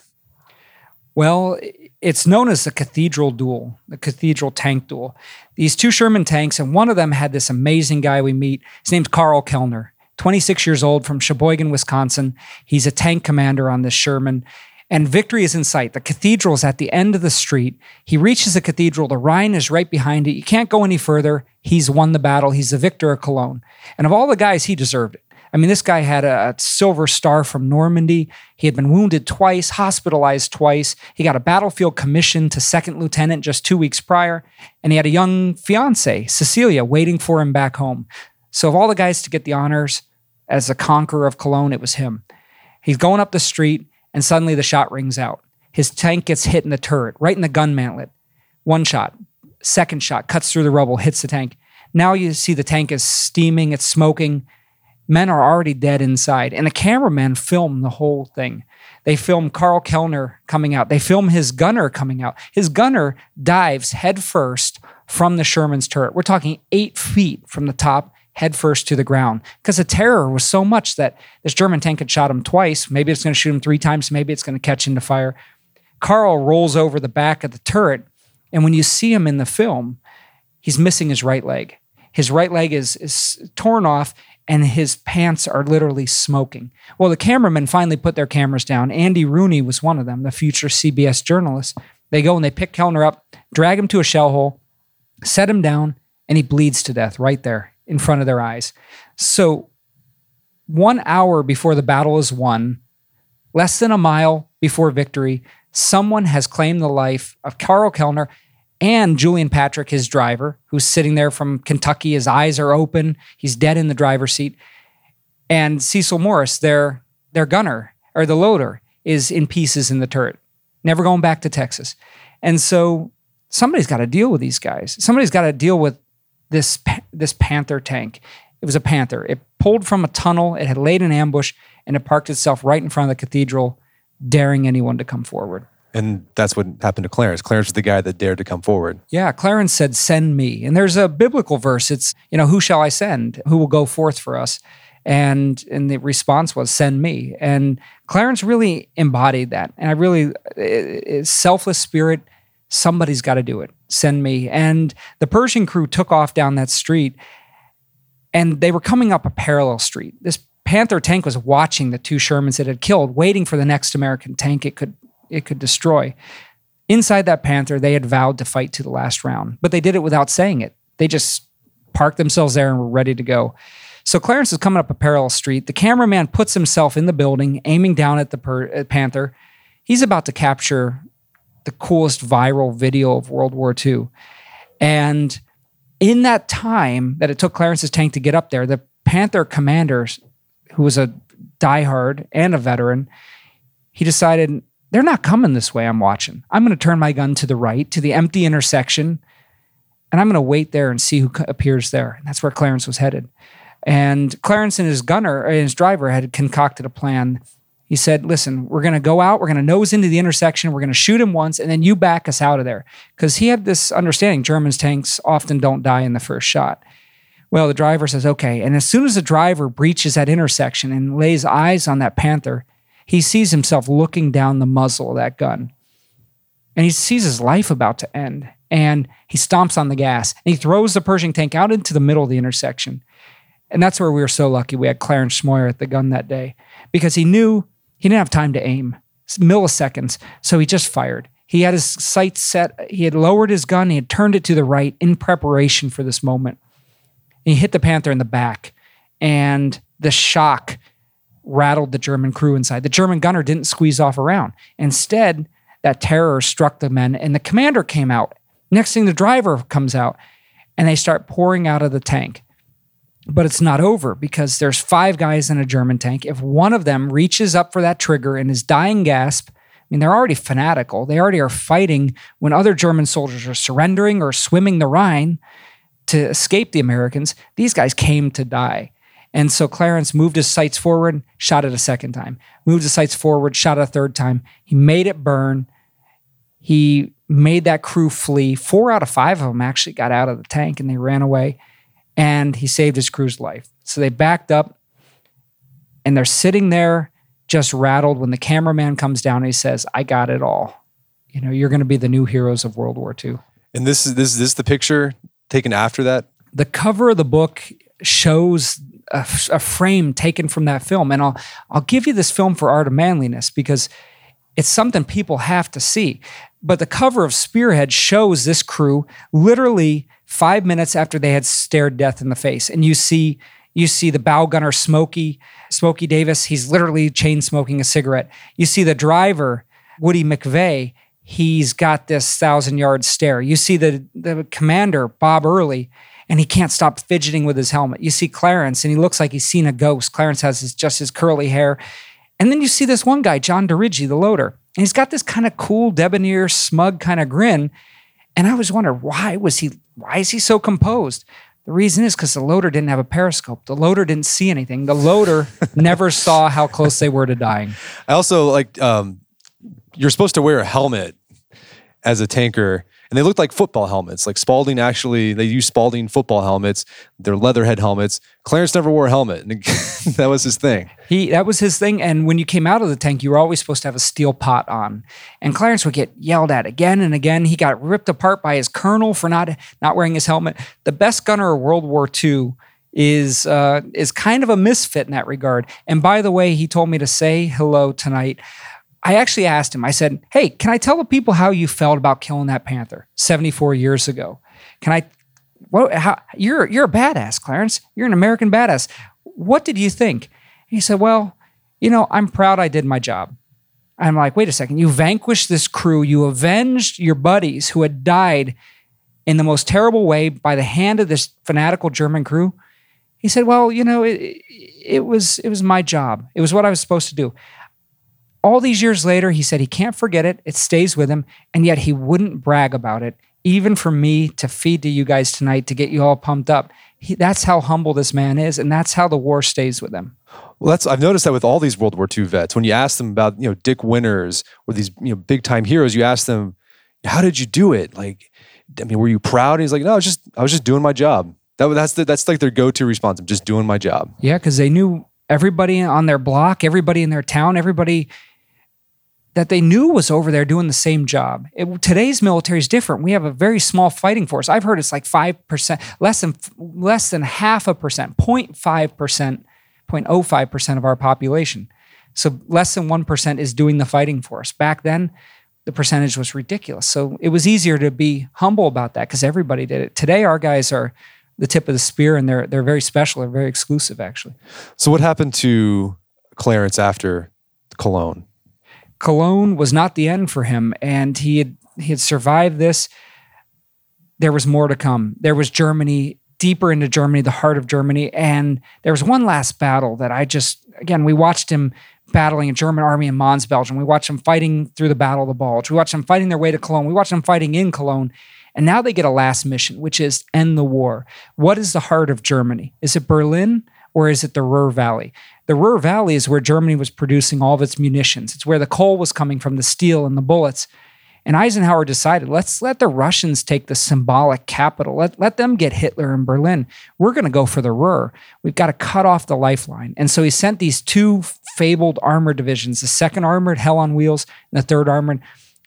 Well, it's known as the cathedral duel, the cathedral tank duel. These two Sherman tanks, and one of them had this amazing guy we meet. His name's Carl Kellner, 26 years old from Sheboygan, Wisconsin. He's a tank commander on this Sherman and victory is in sight. The cathedral is at the end of the street. He reaches the cathedral. The Rhine is right behind it. You can't go any further. He's won the battle. He's the victor of Cologne. And of all the guys, he deserved it. I mean, this guy had a, silver star from Normandy. He had been wounded twice, hospitalized twice. He got a battlefield commission to second lieutenant just two weeks prior. And he had a young fiancee, Cecilia, waiting for him back home. So, of all the guys to get the honors as the conqueror of Cologne, it was him. He's going up the street and suddenly the shot rings out. His tank gets hit in the turret, right in the gun mantlet. One shot, second shot, cuts through the rubble, hits the tank. Now you see the tank is steaming, it's smoking. Men are already dead inside. And the cameramen film the whole thing. They film Carl Kellner coming out. They film his gunner coming out. His gunner dives headfirst from the Sherman's turret. We're talking eight feet from the top headfirst to the ground because the terror was so much that this German tank had shot him twice. Maybe it's going to shoot him three times. Maybe it's going to catch into fire. Carl rolls over the back of the turret, and when you see him in the film, he's missing his right leg. His right leg is, is torn off, and his pants are literally smoking. Well, the cameramen finally put their cameras down. Andy Rooney was one of them, the future CBS journalist. They go and they pick Kellner up, drag him to a shell hole, set him down, and he bleeds to death right there in front of their eyes. So, one hour before the battle is won, less than a mile before victory, someone has claimed the life of Karl Kellner and Julian Patrick, his driver, who's sitting there from Kentucky. His eyes are open. He's dead in the driver's seat. And Cecil Morris, their, their gunner or the loader, is in pieces in the turret, never going back to Texas. And so somebody's got to deal with these guys. Somebody's got to deal with this this panther tank. It was a panther. It pulled from a tunnel. It had laid an ambush and it parked itself right in front of the cathedral, daring anyone to come forward. And that's what happened to Clarence. Clarence was the guy that dared to come forward. Yeah, Clarence said, "Send me." And there's a biblical verse. It's you know, "Who shall I send? Who will go forth for us?" And and the response was, "Send me." And Clarence really embodied that. And I really, it, selfless spirit. Somebody's got to do it send me. And the Pershing crew took off down that street and they were coming up a parallel street. This Panther tank was watching the two Shermans it had killed, waiting for the next American tank it could it could destroy. Inside that Panther, they had vowed to fight to the last round, but they did it without saying it. They just parked themselves there and were ready to go. So Clarence is coming up a parallel street. The cameraman puts himself in the building, aiming down at the per- Panther. He's about to capture the coolest viral video of World War II. And in that time that it took Clarence's tank to get up there, the Panther commander, who was a diehard and a veteran, he decided they're not coming this way. I'm watching. I'm going to turn my gun to the right, to the empty intersection, and I'm going to wait there and see who appears there. And that's where Clarence was headed. And Clarence and his gunner and his driver had concocted a plan. He said, Listen, we're going to go out, we're going to nose into the intersection, we're going to shoot him once, and then you back us out of there. Because he had this understanding Germans' tanks often don't die in the first shot. Well, the driver says, Okay. And as soon as the driver breaches that intersection and lays eyes on that Panther, he sees himself looking down the muzzle of that gun. And he sees his life about to end. And he stomps on the gas and he throws the Pershing tank out into the middle of the intersection. And that's where we were so lucky. We had Clarence Smoyer at the gun that day because he knew he didn't have time to aim, milliseconds. So he just fired. He had his sights set. He had lowered his gun. He had turned it to the right in preparation for this moment. He hit the Panther in the back. And the shock rattled the German crew inside. The German gunner didn't squeeze off around. Instead, that terror struck the men, and the commander came out. Next thing, the driver comes out, and they start pouring out of the tank. But it's not over because there's five guys in a German tank. If one of them reaches up for that trigger in his dying gasp, I mean, they're already fanatical. They already are fighting when other German soldiers are surrendering or swimming the Rhine to escape the Americans. These guys came to die. And so Clarence moved his sights forward, shot it a second time, moved his sights forward, shot it a third time. He made it burn. He made that crew flee. Four out of five of them actually got out of the tank and they ran away and he saved his crew's life. So they backed up and they're sitting there just rattled when the cameraman comes down and he says, I got it all. You know, you're going to be the new heroes of World War II. And this is this, this the picture taken after that? The cover of the book shows a, a, frame taken from that film. And I'll I'll give you this film for Art of Manliness because it's something people have to see. But the cover of Spearhead shows this crew literally five minutes after they had stared death in the face. And you see you see the bow gunner Smokey, Smokey Davis, he's literally chain smoking a cigarette. You see the driver, Woody McVeigh, he's got this thousand yard stare. You see the, the commander, Bob Early, and he can't stop fidgeting with his helmet. You see Clarence, and he looks like he's seen a ghost. Clarence has his, just his curly hair. And then you see this one guy, John DeRiggi, the loader, and he's got this kind of cool, debonair, smug kind of grin. And I was wondering why was he why is he so composed? The reason is because the loader didn't have a periscope. The loader didn't see anything. The loader never saw how close they were to dying. I also like um, you're supposed to wear a helmet as a tanker and they looked like football helmets. Like Spalding actually, they used Spalding football helmets. They're leatherhead helmets. Clarence never wore a helmet, and that was his thing. He that was his thing. And when you came out of the tank, you were always supposed to have a steel pot on. And Clarence would get yelled at again and again. He got ripped apart by his colonel for not not wearing his helmet. The best gunner of World War II is uh, is kind of a misfit in that regard. And by the way, he told me to say hello tonight. I actually asked him, I said, Hey, can I tell the people how you felt about killing that panther 74 years ago? Can I, what, how, you're, you're a badass, Clarence. You're an American badass. What did you think? he said, Well, you know, I'm proud I did my job. I'm like, wait a second. You vanquished this crew. You avenged your buddies who had died in the most terrible way by the hand of this fanatical German crew. He said, "Well, you know, it, it was it was my job. It was what I was supposed to do all these years later, he said he can't forget it. It stays with him. And yet he wouldn't brag about it, even for me to feed to you guys tonight to get you all pumped up. He, that's how humble this man is. And that's how the war stays with him. Well, that's I've noticed that with all these World War II vets. When you ask them about, you know, Dick Winters or these, you know, big time heroes, you ask them, how did you do it? Like, I mean, were you proud? And he's like, no, I was just, I was just doing my job. That, that's the, that's like their go-to response. I'm just doing my job. Yeah, because they knew everybody on their block, everybody in their town, everybody that they knew was over there doing the same job. It, today's military is different. We have a very small fighting force. I've heard it's like 5%, less than less than half a percent, 0.5%, 0.05% of our population. So less than 1% is doing the fighting force. Back then, the percentage was ridiculous. So it was easier to be humble about that because everybody did it. Today our guys are the tip of the spear and they're they're very special, they're very exclusive actually. So what happened to Clarence after Cologne? Cologne was not the end for him, and he had he had survived this. there was more to come. There was Germany, deeper into Germany, the heart of Germany. And there was one last battle that I just, again, we watched him battling a German army in Mons, Belgium. We watched them fighting through the Battle of the Bulge. We watched them fighting their way to Cologne. We watched them fighting in Cologne. And now they get a last mission, which is end the war. What is the heart of Germany? Is it Berlin or is it the Ruhr Valley? The Ruhr Valley is where Germany was producing all of its munitions. It's where the coal was coming from, the steel and the bullets. And Eisenhower decided, let's let the Russians take the symbolic capital. Let, let them get Hitler in Berlin. We're going to go for the Ruhr. We've got to cut off the lifeline. And so he sent these two fabled armored divisions, the second armored Hell on Wheels and the third armored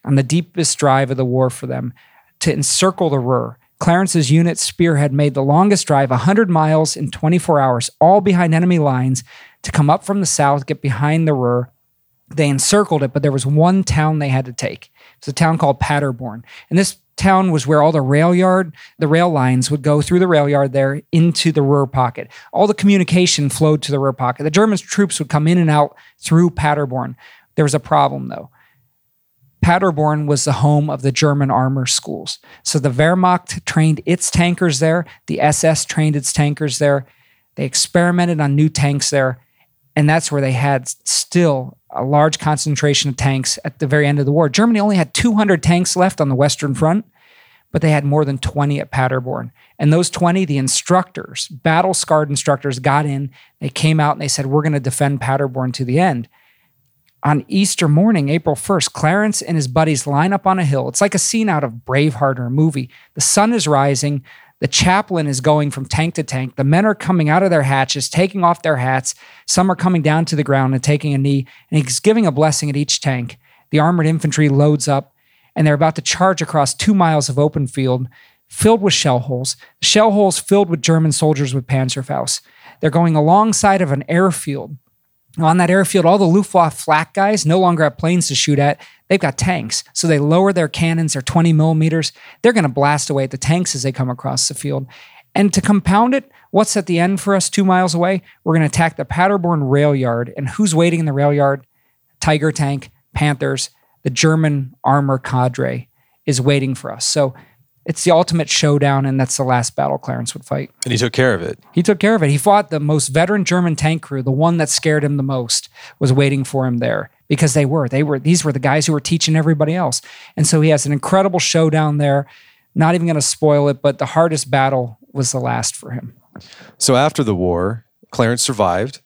on the deepest drive of the war for them to encircle the Ruhr. Clarence's unit Spearhead made the longest drive, 100 miles in 24 hours, all behind enemy lines, to come up from the south, get behind the Ruhr. They encircled it, but there was one town they had to take. It's a town called Paderborn. And this town was where all the rail yard, the rail lines would go through the rail yard there into the Ruhr pocket. All the communication flowed to the Ruhr pocket. The German troops would come in and out through Paderborn. There was a problem though. Paderborn was the home of the German armor schools. So the Wehrmacht trained its tankers there, the SS trained its tankers there. They experimented on new tanks there, and that's where they had still a large concentration of tanks at the very end of the war. Germany only had 200 tanks left on the Western Front, but they had more than 20 at Paderborn. And those 20, the instructors, battle scarred instructors, got in. They came out and they said, We're going to defend Paderborn to the end on Easter morning, April 1st, Clarence and his buddies line up on a hill. It's like a scene out of Braveheart or a movie. The sun is rising. The chaplain is going from tank to tank. The men are coming out of their hatches, taking off their hats. Some are coming down to the ground and taking a knee, and he's giving a blessing at each tank. The armored infantry loads up, and they're about to charge across two miles of open field filled with shell holes. Shell holes filled with German soldiers with Panzerfaust. They're going alongside of an airfield on that airfield, all the Luftwaffe flak guys no longer have planes to shoot at. They've got tanks. So they lower their cannons, their 20 millimeters. They're going to blast away at the tanks as they come across the field. And to compound it, what's at the end for us two miles away? We're going to attack the Paderborn rail yard. And who's waiting in the rail yard? Tiger tank, Panthers, the German armor cadre is waiting for us. So it's the ultimate showdown, and that's the last battle Clarence would fight. And he took care of it. He took care of it. He fought the most veteran German tank crew, the one that scared him the most, was waiting for him there because they were. They were these were the guys who were teaching everybody else. And so he has an incredible showdown there. Not even going to spoil it, but the hardest battle was the last for him. So after the war, Clarence survived.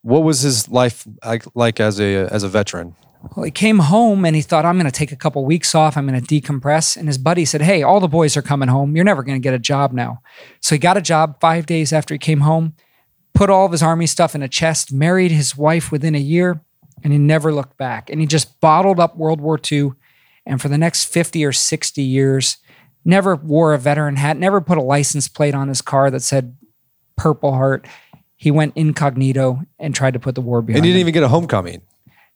What was his life like, like as a as a veteran? Well, he came home and he thought, I'm going to take a couple weeks off. I'm going to decompress. And his buddy said, Hey, all the boys are coming home. You're never going to get a job now. So he got a job five days after he came home, put all of his army stuff in a chest, married his wife within a year, and he never looked back. And he just bottled up World War II. And for the next 50 or 60 years, never wore a veteran hat, never put a license plate on his car that said Purple Heart. He went incognito and tried to put the war behind. And he didn't him. even get a homecoming.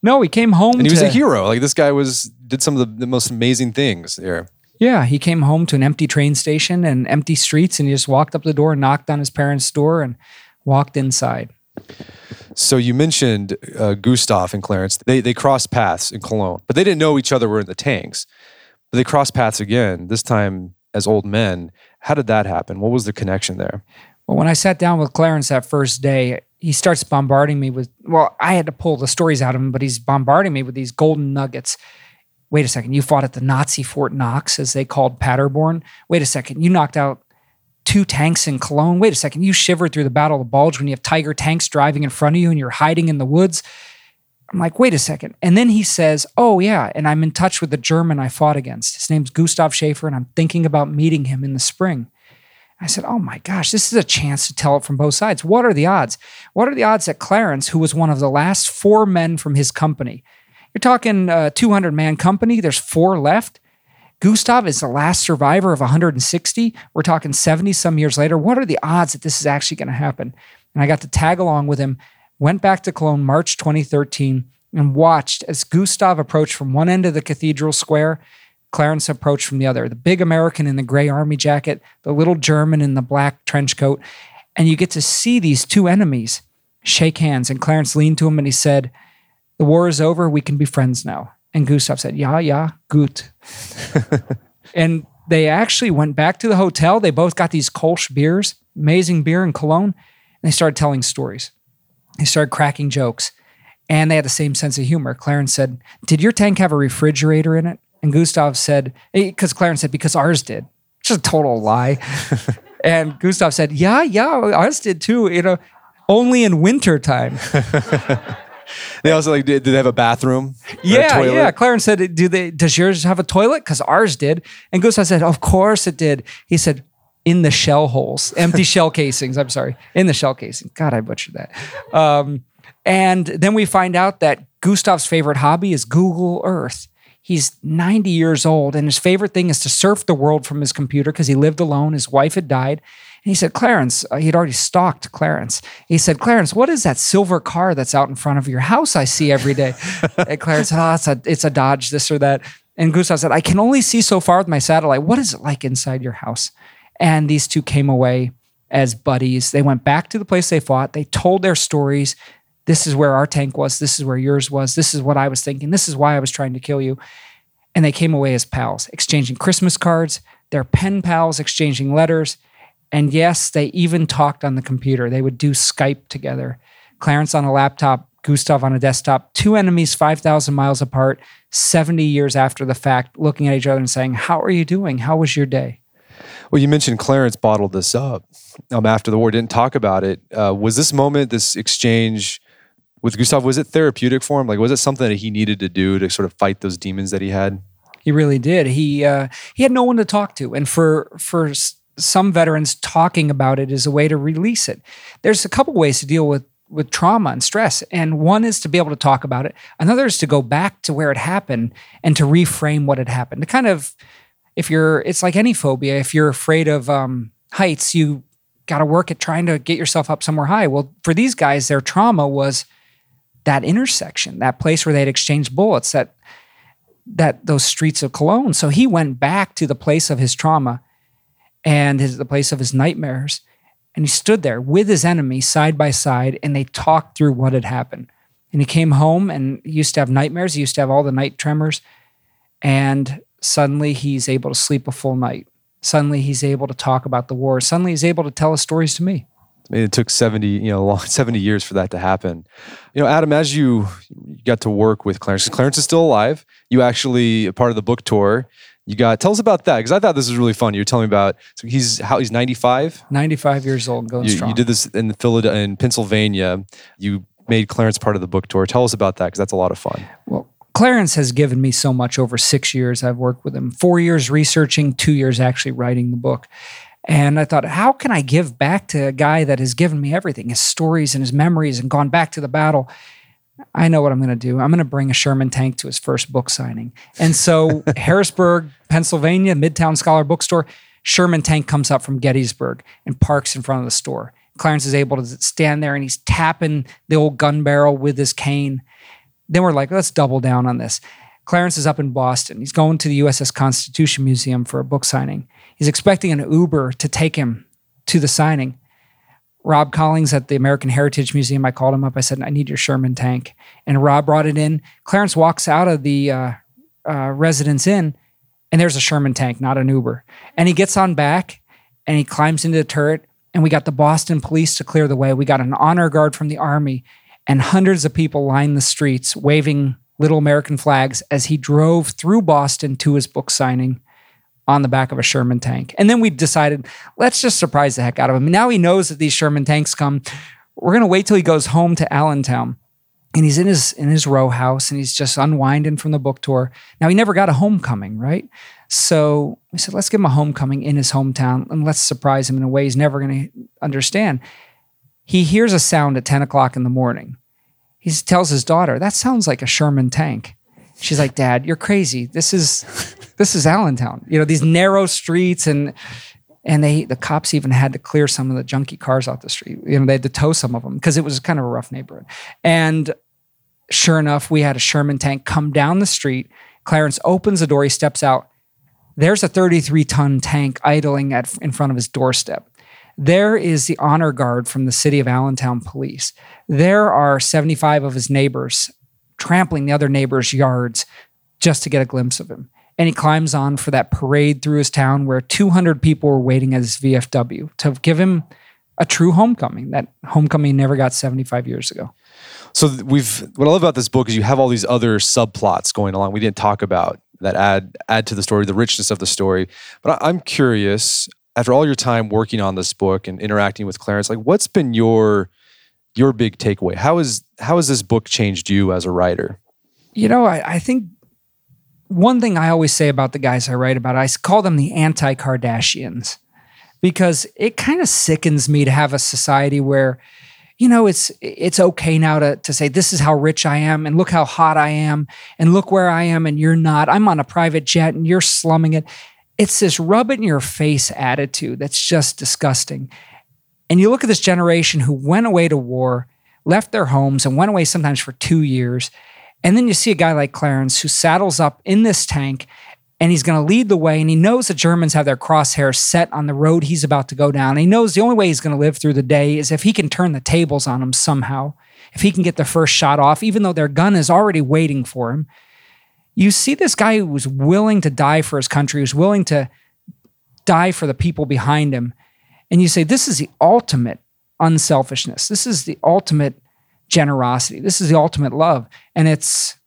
No, he came home. And he was to, a hero. Like this guy was did some of the, the most amazing things there. Yeah, he came home to an empty train station and empty streets, and he just walked up the door, and knocked on his parents' door, and walked inside. So you mentioned uh, Gustav and Clarence. They they crossed paths in Cologne, but they didn't know each other were in the tanks. But they crossed paths again. This time as old men. How did that happen? What was the connection there? Well, when I sat down with Clarence that first day, he starts bombarding me with well i had to pull the stories out of him but he's bombarding me with these golden nuggets. Wait a second you fought at the nazi fort knox as they called paderborn? Wait a second you knocked out two tanks in cologne? Wait a second you shivered through the battle of the bulge when you have tiger tanks driving in front of you and you're hiding in the woods? I'm like wait a second. And then he says oh yeah and i'm in touch with the german i fought against. His name's gustav schaefer and i'm thinking about meeting him in the spring I said, Oh my gosh, this is a chance to tell it from both sides. What are the odds? What are the odds that Clarence, who was one of the last four men from his company, you're talking uh, a 200 man company, there's four left. Gustav is the last survivor of 160. We're talking 70 some years later. What are the odds that this is actually going to happen? And I got to tag along with him, went back to Cologne March 2013, and watched as Gustav approached from one end of the cathedral square Clarence approached from the other. The big American in the gray army jacket, the little German in the black trench coat. And you get to see these two enemies shake hands. And Clarence leaned to him and he said, The war is over. We can be friends now. And Gustav said, Ja, ja, gut. and they actually went back to the hotel. They both got these Kolsch beers, amazing beer in Cologne, and they started telling stories. They started cracking jokes, and they had the same sense of humor. Clarence said, Did your tank have a refrigerator in it? And Gustav said, Because Clarence said, Because ours did. Just a total lie. and Gustav said, Yeah, yeah, ours did too. You know, only in wintertime. They also like did, did they have a bathroom? or a Yeah, yeah. Clarence said, "Do they? Does yours have a toilet? Because ours did." And Gustav said, "Of course it did." He said, "In the shell holes, empty shell casings." I'm sorry, in the shell casing. God, I butchered that. Um, and then we find out that Gustav's favorite hobby is Google Earth. He's 90 years old, and his favorite thing is to surf the world from his computer because he lived alone. His wife had died. And he said, Clarence, uh, he'd already stalked Clarence. He said, Clarence, what is that silver car that's out in front of your house I see every day? and Clarence said, oh, it's a, it's a Dodge, this or that. And Gustav said, I can only see so far with my satellite. What is it like inside your house? And these two came away as buddies. They went back to the place they fought. They told their stories. This is where our tank was. This is where yours was. This is what I was thinking. This is why I was trying to kill you. And they came away as pals, exchanging Christmas cards. They're pen pals, exchanging letters. And yes, they even talked on the computer. They would do Skype together. Clarence on a laptop, Gustav on a desktop, two enemies 5,000 miles apart, 70 years after the fact, looking at each other and saying, How are you doing? How was your day? Well, you mentioned Clarence bottled this up um, after the war. Didn't talk about it. Uh, was this moment, this exchange with Gustav, was it therapeutic for him? Like, was it something that he needed to do to sort of fight those demons that he had? He really did. He uh, he had no one to talk to, and for for some veterans, talking about it is a way to release it. There's a couple ways to deal with with trauma and stress, and one is to be able to talk about it. Another is to go back to where it happened and to reframe what had happened. To kind of, if you're, it's like any phobia. If you're afraid of um, heights, you got to work at trying to get yourself up somewhere high. Well, for these guys, their trauma was that intersection, that place where they'd exchanged bullets, that that those streets of Cologne. So he went back to the place of his trauma and his, the place of his nightmares. And he stood there with his enemy side by side and they talked through what had happened. And he came home and used to have nightmares. He used to have all the night tremors. And suddenly he's able to sleep a full night. Suddenly he's able to talk about the war. Suddenly he's able to tell his stories to me. It took 70, you know, long, 70 years for that to happen. You know, Adam, as you got to work with clarence Clarence is still alive. You actually a part of the book tour. You got tell us about that because I thought this was really fun. You were telling me about so he's how he's 95. 95 years old, going You, strong. you did this in the Philadelphia in Pennsylvania. You made Clarence part of the book tour. Tell us about that because that's a lot of fun. Well, Clarence has given me so much over six years I've worked with him, four years researching, two years actually writing the book. And I thought, how can I give back to a guy that has given me everything, his stories and his memories, and gone back to the battle? I know what I'm going to do. I'm going to bring a Sherman tank to his first book signing. And so, Harrisburg, Pennsylvania, Midtown Scholar Bookstore, Sherman tank comes up from Gettysburg and parks in front of the store. Clarence is able to stand there and he's tapping the old gun barrel with his cane. Then we're like, let's double down on this. Clarence is up in Boston. He's going to the USS Constitution Museum for a book signing. He's expecting an Uber to take him to the signing. Rob Collings at the American Heritage Museum, I called him up. I said, I need your Sherman tank. And Rob brought it in. Clarence walks out of the uh, uh, Residence Inn, and there's a Sherman tank, not an Uber. And he gets on back and he climbs into the turret. And we got the Boston police to clear the way. We got an honor guard from the Army, and hundreds of people lined the streets waving little American flags as he drove through Boston to his book signing on the back of a Sherman tank. And then we decided, let's just surprise the heck out of him. Now he knows that these Sherman tanks come. We're going to wait till he goes home to Allentown. And he's in his in his row house and he's just unwinding from the book tour. Now he never got a homecoming, right? So we said, let's give him a homecoming in his hometown and let's surprise him in a way he's never going to understand. He hears a sound at 10 o'clock in the morning. He tells his daughter, that sounds like a Sherman tank. She's like, Dad, you're crazy. This is this is Allentown. You know, these narrow streets and and they the cops even had to clear some of the junky cars off the street. You know, they had to tow some of them because it was kind of a rough neighborhood. And sure enough, we had a Sherman tank come down the street. Clarence opens the door, he steps out. There's a 33 ton tank idling at in front of his doorstep. There is the honor guard from the city of Allentown police. There are 75 of his neighbors trampling the other neighbors' yards just to get a glimpse of him. and he climbs on for that parade through his town where 200 people were waiting at his VFW to give him a true homecoming. That homecoming never got 75 years ago. So we've what I love about this book is you have all these other subplots going along. We didn't talk about that add add to the story, the richness of the story. But I, I'm curious, after all your time working on this book and interacting with Clarence, like what's been your your big takeaway? How is how has this book changed you as a writer? You know, I, I think one thing I always say about the guys I write about, I call them the anti Kardashians because it kind of sickens me to have a society where you know it's it's okay now to to say this is how rich I am and look how hot I am and look where I am and you're not. I'm on a private jet and you're slumming it. It's this rub it in your face attitude that's just disgusting. And you look at this generation who went away to war, left their homes and went away sometimes for 2 years. And then you see a guy like Clarence who saddles up in this tank and he's going to lead the way. And he knows the Germans have their crosshairs set on the road he's about to go down. And he knows the only way he's going to live through the day is if he can turn the tables on them somehow, if he can get the first shot off, even though their gun is already waiting for him. You see this guy who was willing to die for his country, who's willing to die for the people behind him. And you say, this is the ultimate unselfishness. This is the ultimate generosity. This is the ultimate love. And it's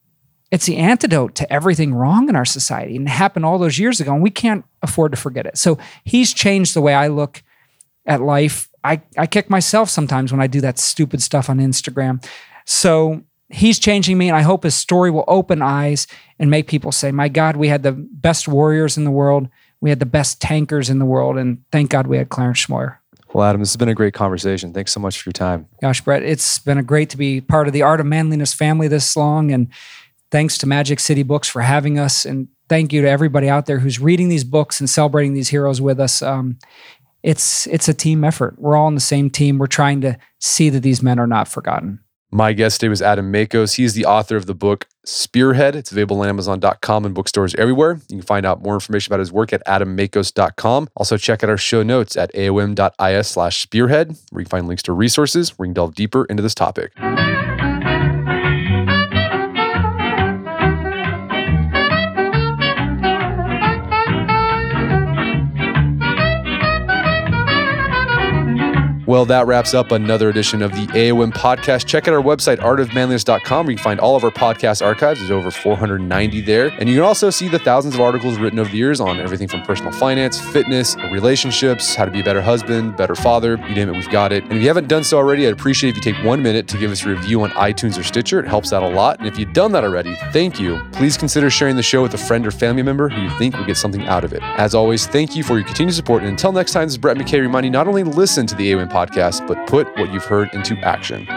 it's the antidote to everything wrong in our society and it happened all those years ago and we can't afford to forget it so he's changed the way i look at life i, I kick myself sometimes when i do that stupid stuff on instagram so he's changing me and i hope his story will open eyes and make people say my god we had the best warriors in the world we had the best tankers in the world and thank god we had clarence Smoyer well, Adam, this has been a great conversation. Thanks so much for your time. Gosh, Brett, it's been a great to be part of the Art of Manliness family this long. And Thanks to Magic City Books for having us. And thank you to everybody out there who's reading these books and celebrating these heroes with us. Um, it's it's a team effort. We're all on the same team. We're trying to see that these men are not forgotten. My guest today was Adam Makos. He's the author of the book Spearhead. It's available on Amazon.com and bookstores everywhere. You can find out more information about his work at adammakos.com. Also, check out our show notes at aom.is slash spearhead, where you can find links to resources where you can delve deeper into this topic. Well, that wraps up another edition of the AOM podcast. Check out our website, artofmanliness.com, where you can find all of our podcast archives. There's over 490 there. And you can also see the thousands of articles written over the years on everything from personal finance, fitness, relationships, how to be a better husband, better father, you name it, we've got it. And if you haven't done so already, I'd appreciate if you take one minute to give us a review on iTunes or Stitcher. It helps out a lot. And if you've done that already, thank you. Please consider sharing the show with a friend or family member who you think would get something out of it. As always, thank you for your continued support. And until next time, this is Brett McKay reminding you not only listen to the AOM podcast, podcast, but put what you've heard into action.